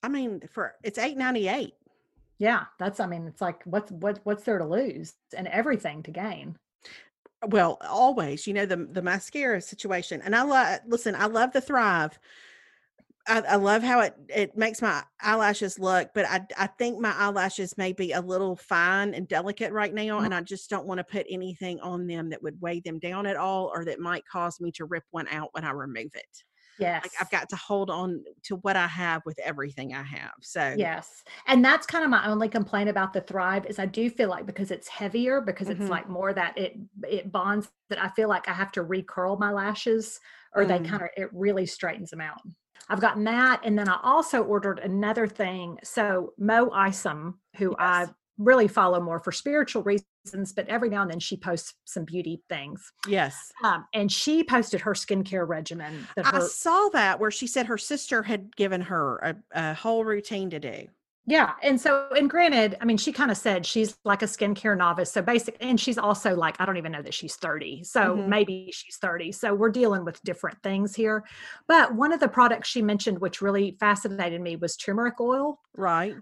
I mean, for it's eight ninety eight. Yeah, that's. I mean, it's like what's what what's there to lose and everything to gain. Well, always, you know, the the mascara situation. And I love listen, I love the Thrive. I, I love how it it makes my eyelashes look, but I I think my eyelashes may be a little fine and delicate right now, Mhm. and I just don't want to put anything on them that would weigh them down at all, or that might cause me to rip one out when I remove it. Yes, Like I've got to hold on to what I have with everything I have. So Yes. And that's kind of my only complaint about the Thrive is I do feel like because it's heavier, because Mhm. it's like more that it it bonds that I feel like I have to recurl my lashes or they Mm. kind of it really straightens them out. I've gotten that. And then I also ordered another thing. So Mo Isom, who I Yes. Really follow more for spiritual reasons, but every now and then she posts some beauty things. yes. Um, and she posted her skincare regimen that I saw that where she said her sister had given her a, a whole routine to do. Yeah. And so, and granted, I mean, she kind of said she's like a skincare novice. So basic, and she's also like, I don't even know that she's 30. So Mhm. maybe she's 30. So we're dealing with different things here. But one of the products she mentioned, which really fascinated me, was turmeric oil Right.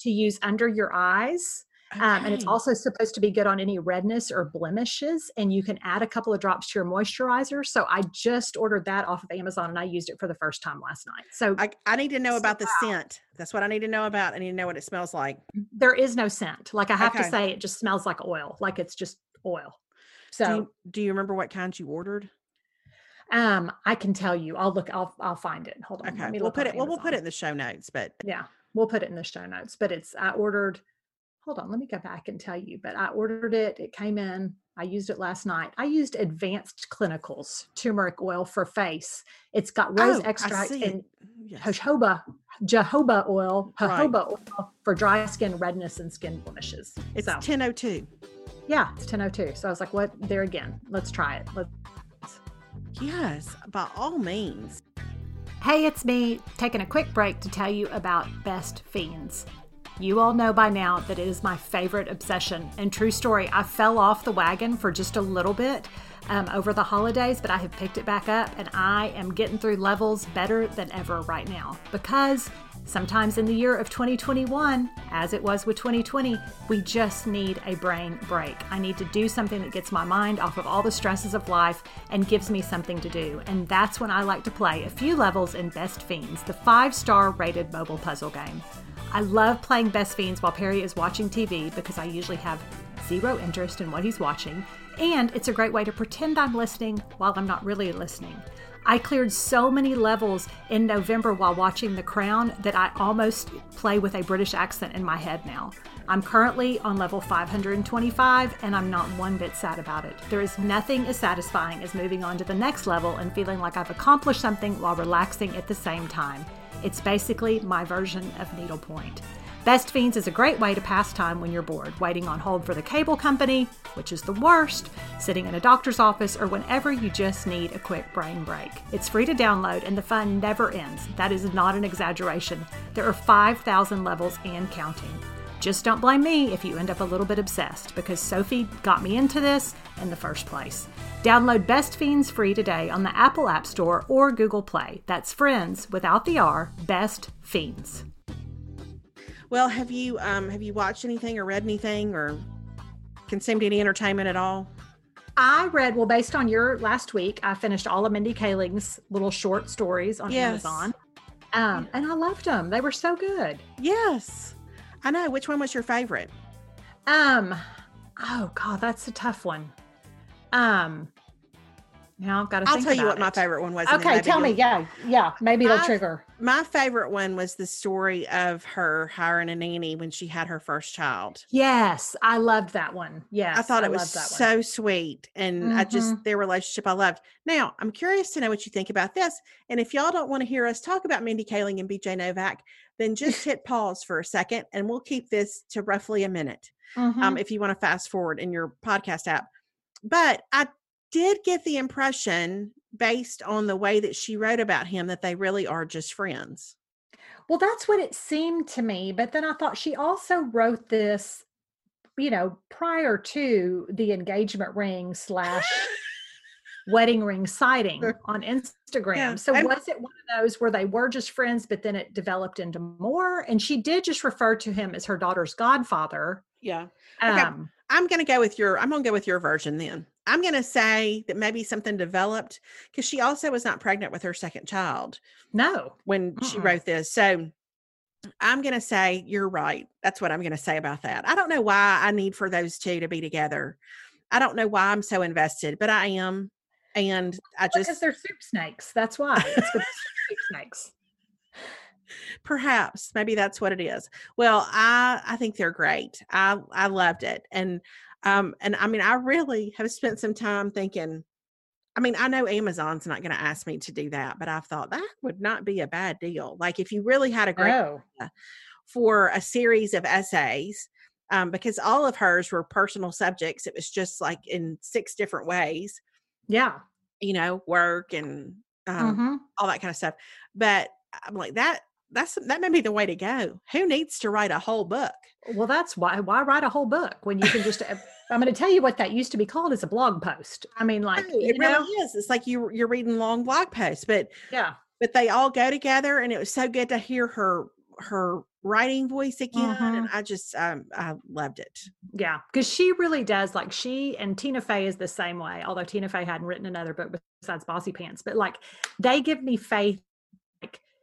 To use under your eyes. Um, and it's also supposed to be good on any redness or blemishes. And you can add a couple of drops to your moisturizer. So I just ordered that off of Amazon and I used it for the first time last night. So I, I need to know about the scent. That's what I need to know about. I need to know what it smells like. there is no scent. Like I have Okay. to say, it just smells like oil. Like it's just oil. Do So you, do you remember what kinds you ordered? um, I can tell you. I'll look. I'll I'll find it. Hold on. Okay, we'll put it. Well, we'll put it in the show notes. But Yeah, we'll put it in the show notes. But it's I ordered. Hold on, let me go back and tell you. But I ordered it. It came in. I used it last night. I used Advanced Clinicals turmeric oil for face. It's got rose Oh, extract and it. Yes. jojoba jojoba oil, Right. oil for dry skin, redness, and skin blemishes. It's so, 1002. yeah, it's 1002. So I was like, what? There again. Let's try it. Let's. Yes, by all means. Hey, it's me, taking a quick break to tell you about Best Fiends. You all know by now that it is my favorite obsession. And true story, I fell off the wagon for just a little bit um, over the holidays, but I have picked it back up and I am getting through levels better than ever right now. Because sometimes in the year of 2021, as it was with 2020, we just need a brain break. I need to do something that gets my mind off of all the stresses of life and gives me something to do. And that's when I like to play a few levels in Best Fiends, the five star rated mobile puzzle game. I love playing Best Fiends while Perry is watching TV because I usually have zero interest in what he's watching, and it's a great way to pretend I'm listening while I'm not really listening. I cleared so many levels in November while watching The Crown that I almost play with a British accent in my head now. I'm currently on level 525 and I'm not one bit sad about it. There is nothing as satisfying as moving on to the next level and feeling like I've accomplished something while relaxing at the same time. It's basically my version of needlepoint. Best Fiends is a great way to pass time when you're bored, waiting on hold for the cable company, which is the worst, sitting in a doctor's office, or whenever you just need a quick brain break. It's free to download and the fun never ends. That is not an exaggeration. There are 5,000 levels and counting. Just don't blame me if you end up a little bit obsessed, because Sophie got me into this in the first place. Download Best Fiends free today on the Apple App Store or Google Play. That's Friends without the R, Best Fiends. Well, have you um have you watched anything or read anything or consumed any entertainment at all? I read, well, based on your last week, I finished all of Mindy Kaling's little short stories on Yes. Amazon. Um, and I loved them. They were so good. Yes. I know. Which one was your favorite? Um, oh God, that's a tough one. Um, now I've got to I'll think tell you about what my favorite one was. Okay, tell me. Yeah, yeah. Maybe it'll I- trigger. My favorite one was the story of her hiring a nanny when she had her first child. Yes, I loved that one. Yes, I thought it was loved that one. so sweet. And I just, Mhm. their relationship I loved. Now, I'm curious to know what you think about this. And if y'all don't want to hear us talk about Mindy Kaling and BJ Novak, then just hit pause for a second and we'll keep this to roughly a minute um, Mhm. if you want to fast forward in your podcast app. But I did get the impression, based on the way that she wrote about him, that they really are just friends. Well, that's what it seemed to me. But then I thought she also wrote this, you know, prior to the engagement ring slash wedding ring sighting on Instagram. So I'm- was it one of those where they were just friends, but then it developed into more? And she did just refer to him as her daughter's godfather. Yeah. Okay. Um, I'm going to go with your I'm going to go with your version then. I'm going to say that maybe something developed cuz she also was not pregnant with her second child no. when she Mm-mm. wrote this. So I'm going to say you're right. That's what I'm going to say about that. I don't know why I need for those two to be together. I don't know why I'm so invested, but I am and I just. Because they're soup snakes. That's why. It's soup snakes. perhaps maybe that's what it is well i i think they're great i i loved it and um and i mean i really have spent some time thinking i mean i know amazon's not going to ask me to do that but i thought that would not be a bad deal like if you really had a great No. for a series of essays um, because all of hers were personal subjects it was just like in six different ways Yeah. you know work and um, Mhm. all that kind of stuff. But I'm like that. That's that may be the way to go. Who needs to write a whole book? Well, that's why. Why write a whole book when you can just? uh, I'm going to tell you what that used to be called as a blog post. I mean, like it you know, really is. It's like you you're reading long blog posts, but yeah, but they all go together, and it was so good to hear her her writing voice again, and I just um, I loved it. yeah, because she really does. Like she and Tina Fey is the same way. Although Tina Fey hadn't written another book besides Bossypants, but like they give me faith,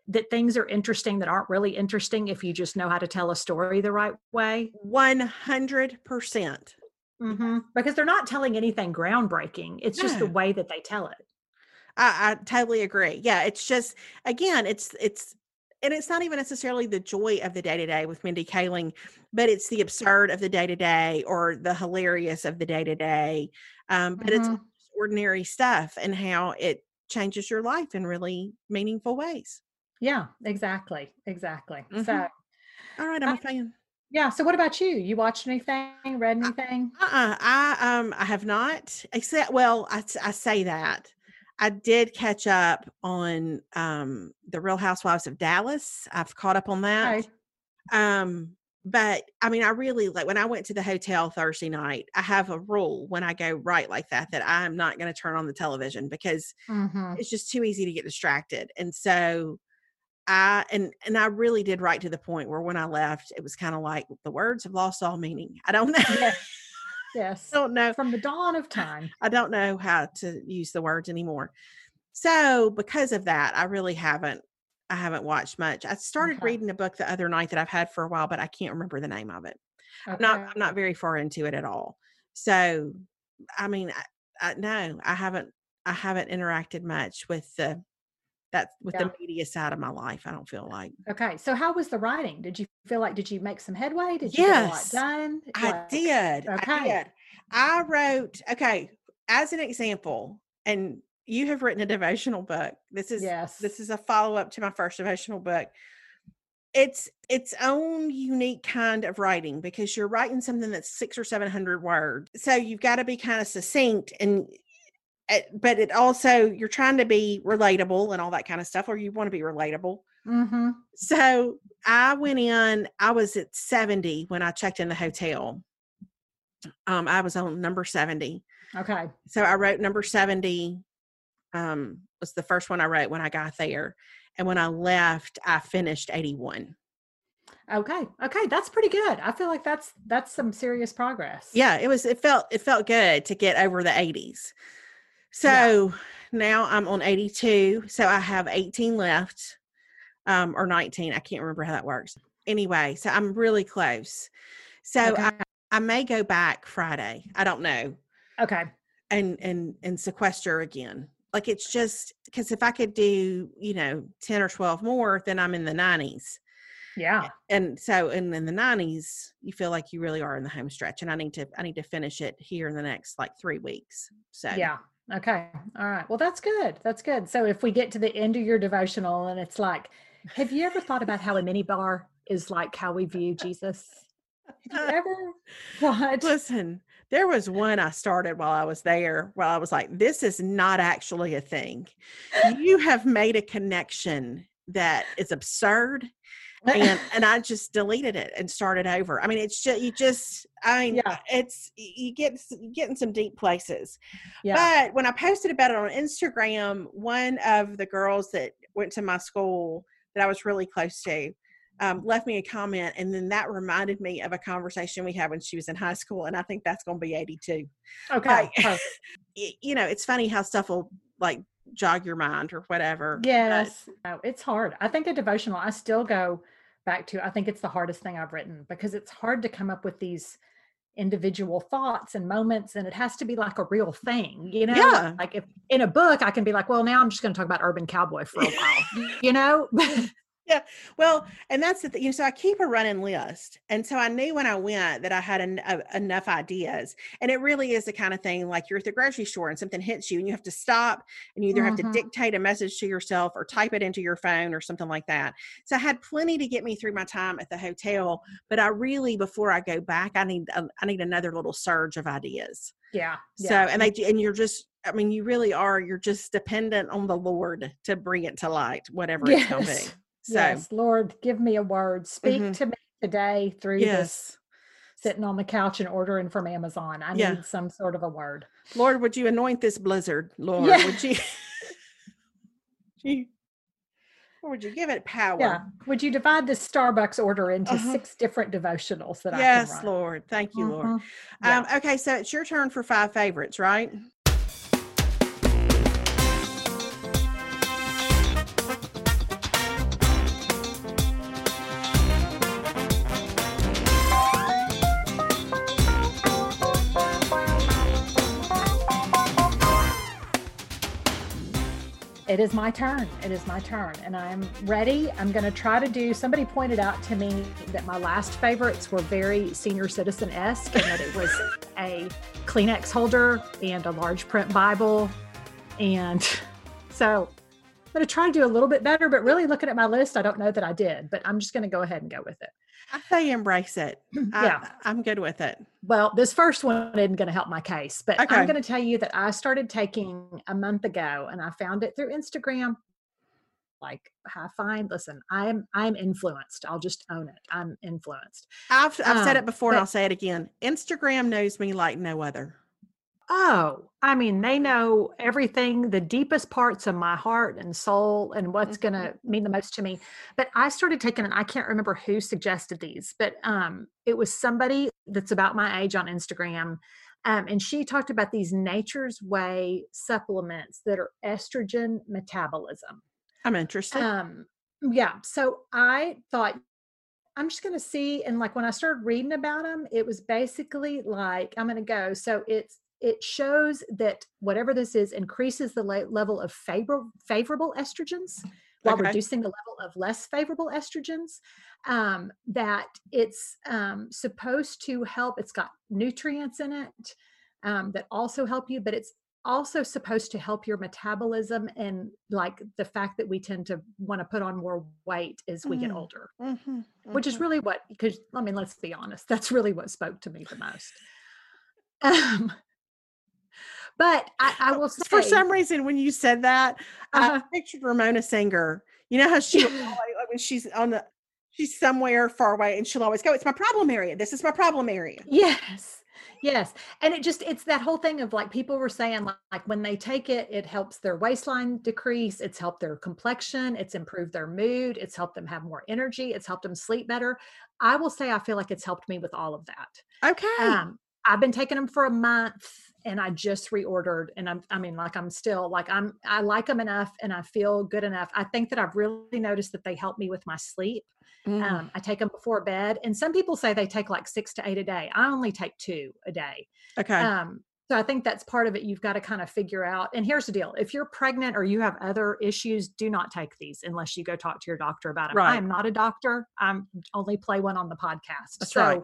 that things are interesting that aren't really interesting if you just know how to tell a story the right way. One hundred percent. Mm-hmm. Because they're not telling anything groundbreaking. It's just the way that they tell it. I, I totally agree. Yeah, it's just again, it's it's and it's not even necessarily the joy of the day to day with Mindy Kaling, but it's the absurd of the day to day or the hilarious of the day to day. Um, but it's Mhm. just ordinary stuff and how it changes your life in really meaningful ways. Yeah, exactly, exactly. Mhm. So All right, I'm a fan. Yeah. So what about you? You watched anything? Read anything? Uh-uh, I um I have not except well I I say that I did catch up on um the Real Housewives of Dallas. I've caught up on that. Okay. Um, but I mean, I really like when I went to the hotel Thursday night, I have a rule when I go right like that that I'm not going to turn on the television because Mhm. it's just too easy to get distracted. And so I and and I really did write to the point where when I left, it was kind of like the words have lost all meaning. I don't know. Yes. Yes. I don't know. From the dawn of time. I don't know how to use the words anymore. So because of that, I really haven't I haven't watched much. I started Okay. reading a book the other night that I've had for a while, but I can't remember the name of it. I'm not I'm not very far into it at all. So, I mean, I, I, no, I haven't I haven't interacted much with the that with yeah. the media side of my life. I don't feel uh, like. Okay, so how was the writing? Did you feel like did you make some headway? Did you yes, get a lot done? I like, did. Okay. I did. I wrote. Okay, as an example, and you have written a devotional book. This is yes. This is a follow up to my first devotional book. It's its own unique kind of writing because you're writing something that's six or seven hundred words. So you've got to be kind of succinct and but it also you're trying to be relatable and all that kind of stuff, or you want to be relatable. Mm-hmm. So I went in. I was at seventy when I checked in the hotel. Um, I was on number seventy. Okay. So I wrote number seventy. Um, was the first one I wrote when I got there, and when I left, I finished 81. Okay. Okay, that's pretty good. I feel like that's that's some serious progress. Yeah, it was it felt it felt good to get over the 80s. So yeah. now I'm on 82, so I have 18 left. Um or 19. I can't remember how that works. Anyway, so I'm really close. So okay. I, I may go back Friday. I don't know. Okay. And and and sequester again like it's just because if I could do, you know, 10 or 12 more, then I'm in the 90s. Yeah. And so and in the 90s, you feel like you really are in the home stretch. And I need to I need to finish it here in the next like three weeks. So yeah. Okay. All right. Well, that's good. That's good. So if we get to the end of your devotional and it's like, have you ever thought about how a mini bar is like how we view Jesus? Have you ever thought? Listen, there was one I started while I was there, while I was like, this is not actually a thing. You have made a connection that is absurd. And and I just deleted it and started over. I mean, it's just you just I mean, yeah. it's you get you get in some deep places. Yeah. But when I posted about it on Instagram, one of the girls that went to my school that I was really close to, um, left me a comment, and then that reminded me of a conversation we had when she was in high school, and I think that's going to be eighty-two. Okay, like, you know, it's funny how stuff will like jog your mind or whatever. Yes, but, it's hard. I think a devotional. I still go back to. I think it's the hardest thing I've written because it's hard to come up with these individual thoughts and moments and it has to be like a real thing you know yeah. like if in a book i can be like well now i'm just going to talk about urban cowboy for a while you know yeah. Well, and that's the thing. You know, so I keep a running list. And so I knew when I went that I had a, enough ideas. And it really is the kind of thing like you're at the grocery store and something hits you and you have to stop and you either have to mm-hmm. dictate a message to yourself or type it into your phone or something like that. So I had plenty to get me through my time at the hotel. But I really, before I go back, I need, a, I need another little surge of ideas. Yeah. So, yeah. and they, and you're just, I mean, you really are, you're just dependent on the Lord to bring it to light, whatever yes. it's going to be. So, yes, Lord, give me a word. Speak mm-hmm. to me today through yes. this sitting on the couch and ordering from Amazon. I yeah. need some sort of a word. Lord, would you anoint this blizzard? Lord, yeah. would you, or would you give it power? Yeah. Would you divide the Starbucks order into uh-huh. six different devotionals that yes, I Yes, Lord. Thank you, mm-hmm. Lord. Yeah. Um, okay, so it's your turn for five favorites, right? It is my turn. It is my turn. And I'm ready. I'm going to try to do. Somebody pointed out to me that my last favorites were very senior citizen esque and that it was a Kleenex holder and a large print Bible. And so I'm going to try to do a little bit better, but really looking at my list, I don't know that I did, but I'm just going to go ahead and go with it. I say embrace it. yeah. I, am good with it. Well, this first one isn't going to help my case, but okay. I'm going to tell you that I started taking a month ago and I found it through Instagram. Like I find, listen, I'm I'm influenced. I'll just own it. I'm influenced. I've I've um, said it before but, and I'll say it again. Instagram knows me like no other. Oh, I mean, they know everything, the deepest parts of my heart and soul and what's mm-hmm. going to mean the most to me. But I started taking, and I can't remember who suggested these, but um, it was somebody that's about my age on Instagram. Um, and she talked about these Nature's Way supplements that are estrogen metabolism. I'm interested. Um, yeah. So I thought I'm just going to see. And like when I started reading about them, it was basically like, I'm going to go. So it's, it shows that whatever this is increases the le- level of favor- favorable estrogens while Okay. reducing the level of less favorable estrogens. Um, that it's um, supposed to help, it's got nutrients in it um, that also help you, but it's also supposed to help your metabolism and like the fact that we tend to want to put on more weight as we get Mm. older Mhm, which is mhm. really what because i mean let's be honest that's really what spoke to me the most um but i, I will say For some reason, when you said that, Uh-huh. I pictured Ramona Singer. You know how she always- when she's on the she's somewhere far away and she'll always go, It's my problem area. This is my problem area. yes yes and it just it's that whole thing of like people were saying like, like when they take it it helps their waistline decrease it's helped their complexion it's improved their mood it's helped them have more energy it's helped them sleep better i will say i feel like it's helped me with all of that Okay. um i've been taking them for a month and i just reordered and i'm i mean like i'm still like i'm i like them enough and i feel good enough i think that i've really noticed that they help me with my sleep Mm. um, i take them before bed and some people say they take like six to eight a day i only take two a day okay. um, so I think that's part of it. You've got to kind of figure out. And here's the deal: if you're pregnant or you have other issues, do not take these unless you go talk to your doctor about it. Right. I am not a doctor. I'm only play one on the podcast. That's so, right.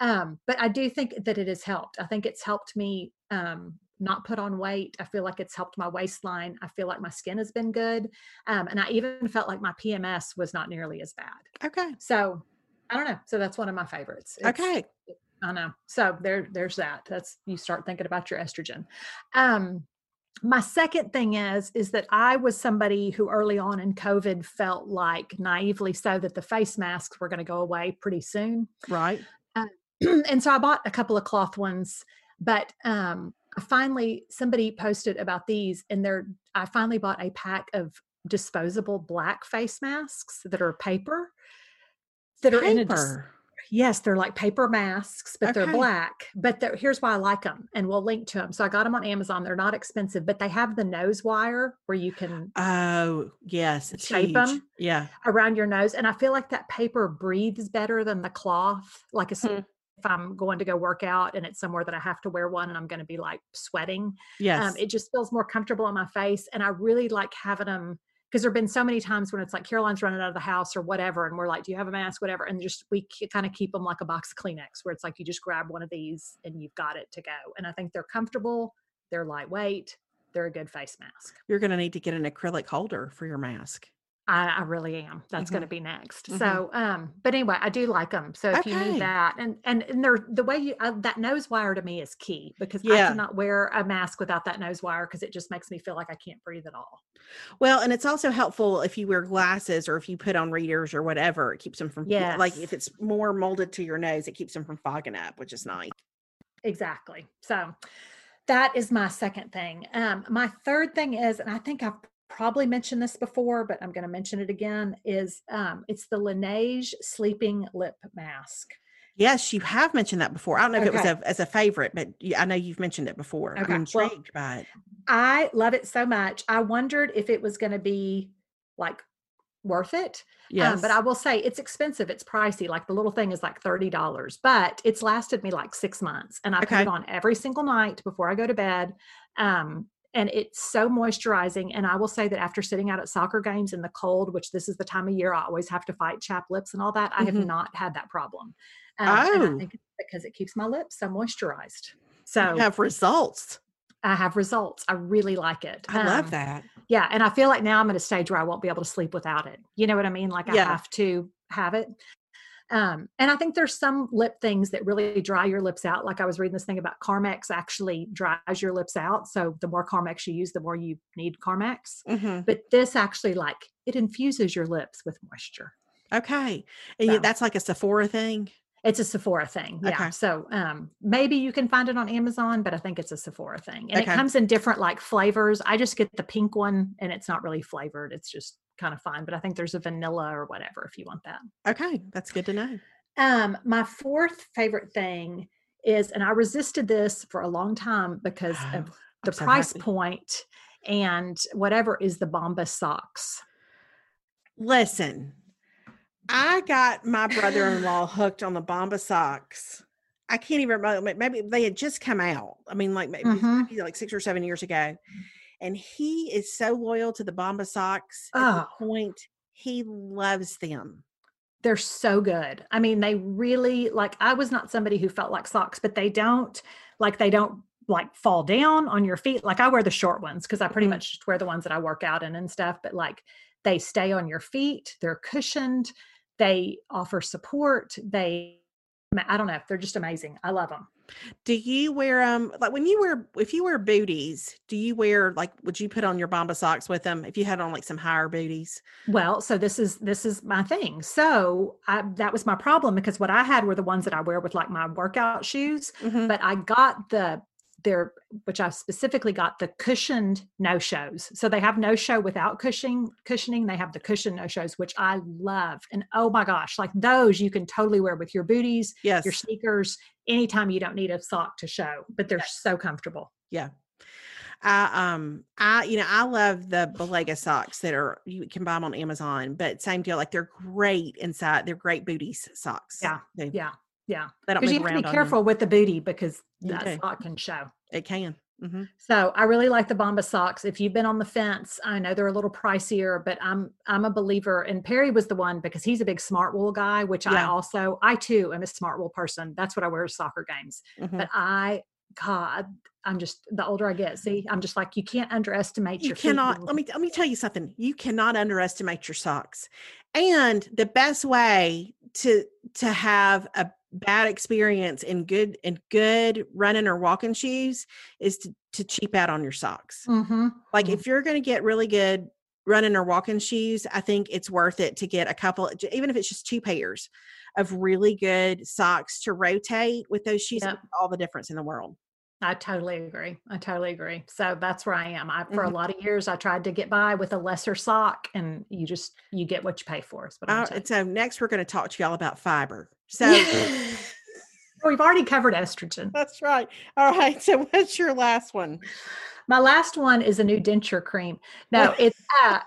Um, but I do think that it has helped. I think it's helped me um, not put on weight. I feel like it's helped my waistline. I feel like my skin has been good, um, and I even felt like my PMS was not nearly as bad. okay. So. I don't know. So that's one of my favorites. It's- Okay. I know. So there, there's that. That's you start thinking about your estrogen. Um, my second thing is is that I was somebody who early on in COVID felt like naively so that the face masks were going to go away pretty soon, Right. and so I bought a couple of cloth ones. But um, I finally somebody posted about these, and they're I finally bought a pack of disposable black face masks that are paper that are in a Yes, they're like paper masks, but they're black. But they're, here's why I like them, and we'll link to them. So I got them on Amazon. They're not expensive, but they have the nose wire where you can Oh, yes. Shape huge. 'em? Yeah. around your nose, and I feel like that paper breathes better than the cloth. Like as- Hmm. If I'm going to go work out and it's somewhere that I have to wear one, and I'm going to be like sweating, Yes. um, it just feels more comfortable on my face. And I really like having them because there have been so many times when it's like Caroline's running out of the house or whatever, and we're like, "Do you have a mask?" Whatever, and just we kind of keep them like a box of Kleenex, where it's like you just grab one of these and you've got it to go. And I think they're comfortable, they're lightweight, they're a good face mask. You're going to need to get an acrylic holder for your mask. I, I really am. That's going to be next. Mhm. So, um, but anyway, I do like them. So if you need that, and and and they're the way you uh, that nose wire to me is key because I cannot wear a mask without that nose wire because it just makes me feel like I can't breathe at all. Well, and it's also helpful if you wear glasses or if you put on readers or whatever. It keeps them from yeah, like if it's more molded to your nose, it keeps them from fogging up, which is nice. Exactly. So that is my second thing. Um, my third thing is, and I think I've probably mentioned this before, but I'm going to mention it again, is um, it's the Laneige sleeping lip mask. Yes, you have mentioned that before. I don't know if it was a, as a favorite, but I know you've mentioned it before. Okay, I'm well, intrigued by it. I love it so much. I wondered if it was going to be like worth it. Yes, Um, but I will say it's expensive. It's pricey. Like the little thing is like $30, but it's lasted me like six months. And I put it on every single night before I go to bed. Um, and it's so moisturizing. And I will say that after sitting out at soccer games in the cold, which this is the time of year I always have to fight chapped lips and all that, I have Mhm. not had that problem. Um, and Oh. I think it's because it keeps my lips so moisturized. So you have results. I have results. I really like it. I love Um, that. yeah and i feel like now i'm at a stage where i won't be able to sleep without it you know what i mean like i Yeah. have to have it um and i think there's some lip things that really dry your lips out like i was reading this thing about carmex actually dries your lips out so the more carmex you use the more you need carmex. Hmm but this actually like it infuses your lips with moisture. Okay, and So- that's like a Sephora thing. it's a sephora thing yeah. Okay. so um maybe you can find it on amazon but i think it's a sephora thing. And Okay. it comes in different like flavors. I just get the pink one and it's not really flavored it's just kind of fine but i think there's a vanilla or whatever if you want that Okay, that's good to know. um my fourth favorite thing is and i resisted this for a long time because Oh, of the so price point and whatever is the Bombas socks Listen, I got my brother-in-law hooked on the Bombas socks. I can't even remember. Maybe they had just come out. I mean, like maybe, Mhm. maybe like six or seven years ago. And he is so loyal to the Bombas socks at the Oh. point he loves them. They're so good. I mean, they really like I was not somebody who felt like socks, but they don't like they don't like fall down on your feet. Like I wear the short ones because I pretty Mhm. much just wear the ones that I work out in and stuff, but like they stay on your feet, they're cushioned, they offer support, they I don't know, they're just amazing. I love them. Do you wear um like when you wear if you wear booties, do you wear like would you put on your Bombas socks with them if you had on like some higher booties? Well, so this is this is my thing. So I, that was my problem because what I had were the ones that I wear with like my workout shoes, Mhm. but I got the their which I specifically got the cushioned no shows. So they have no show without cushioning. Cushioning. They have the cushion no shows, which I love. And oh my gosh, like those you can totally wear with your booties, Yes. your sneakers, anytime you don't need a sock to show. But they're so comfortable. Yeah. I um I you know I love the Belega socks that are you can buy them on Amazon, but same deal like they're great inside. They're great booties socks. Yeah, They, Yeah, yeah. they don't Because you have to be careful with the booty because You that do. sock can show. It can. hmm So I really like the Bombas socks. If you've been on the fence, I know they're a little pricier, but I'm I'm a believer. And Perry was the one because he's a big smart wool guy, which I also I too am a smart wool person. That's what I wear to soccer games. hmm But I God, I'm just the older I get. See, I'm just like you can't underestimate You your feet cannot. being- Let me let me tell you something. You cannot underestimate your socks. And the best way to to have a bad experience in good in good running or walking shoes is to to cheap out on your socks. Mhm, Like mhm. if you're going to get really good running or walking shoes, I think it's worth it to get a couple, even if it's just two pairs of really good socks to rotate with those shoes. Yep. all the difference in the world. I totally agree. I totally agree. So that's where I am. I, for Mhm. a lot of years, I tried to get by with a lesser sock, and you just you get what you pay for. Is what I'm Uh, so next we're going to talk to y'all about fiber. So We've already covered estrogen. that's right. All right. So what's your last one? My last one is a new denture cream. No, it's uh,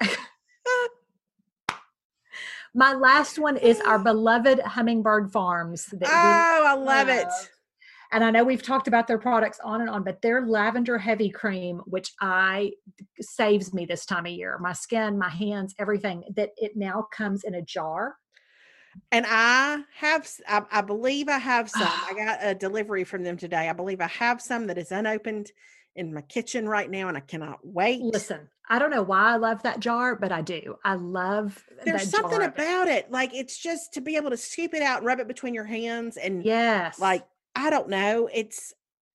my last one is our beloved Hummingbird Farms. That we Oh, I love it. And I know we've talked about their products on and on, but their lavender heavy cream, which I saves me this time of year, my skin, my hands, everything. That it now comes in a jar. And I have—I believe I have some. I got a delivery from them today. I believe I have some that is unopened in my kitchen right now, and I cannot wait. Listen, I don't know why I love that jar, but I do. I love There's something jar of it. about it. Like it's just to be able to scoop it out and rub it between your hands, and Yes. like I don't know, it's.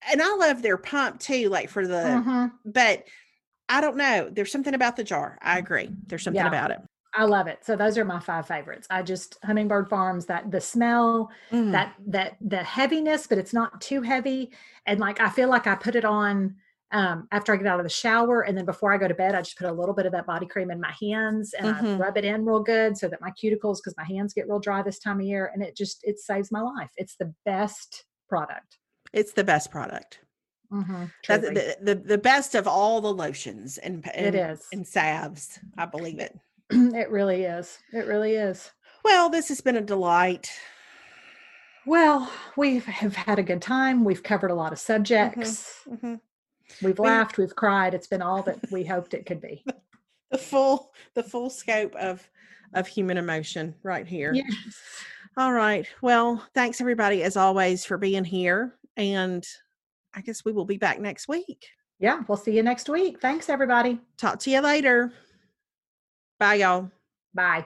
And I love their pump too, like for the. Mhm. But I don't know. There's something about the jar. I agree. There's something Yeah. about it. I love it. So those are my five favorites. I just Hummingbird Farms that the smell, Mm. that that the heaviness, but it's not too heavy. And like I feel like I put it on um, after I get out of the shower, and then before I go to bed, I just put a little bit of that body cream in my hands and I Mhm. rub it in real good so that my cuticles, because my hands get real dry this time of year, and it just it saves my life. It's the best product. It's the best product. Mm-hmm, the, the the best of all the lotions and p- It and, is. and salves. I believe it. it really is. It really is. Well, this has been a delight. Well, we have had a good time. We've covered a lot of subjects. Mhm. We've laughed, we've cried. It's been all that we hoped it could be. The full the full scope of of human emotion right here. Yes. All right. Well, thanks everybody as always for being here, and I guess we will be back next week. Yeah, we'll see you next week. Thanks, everybody. Talk to you later. Bye, y'all. Bye.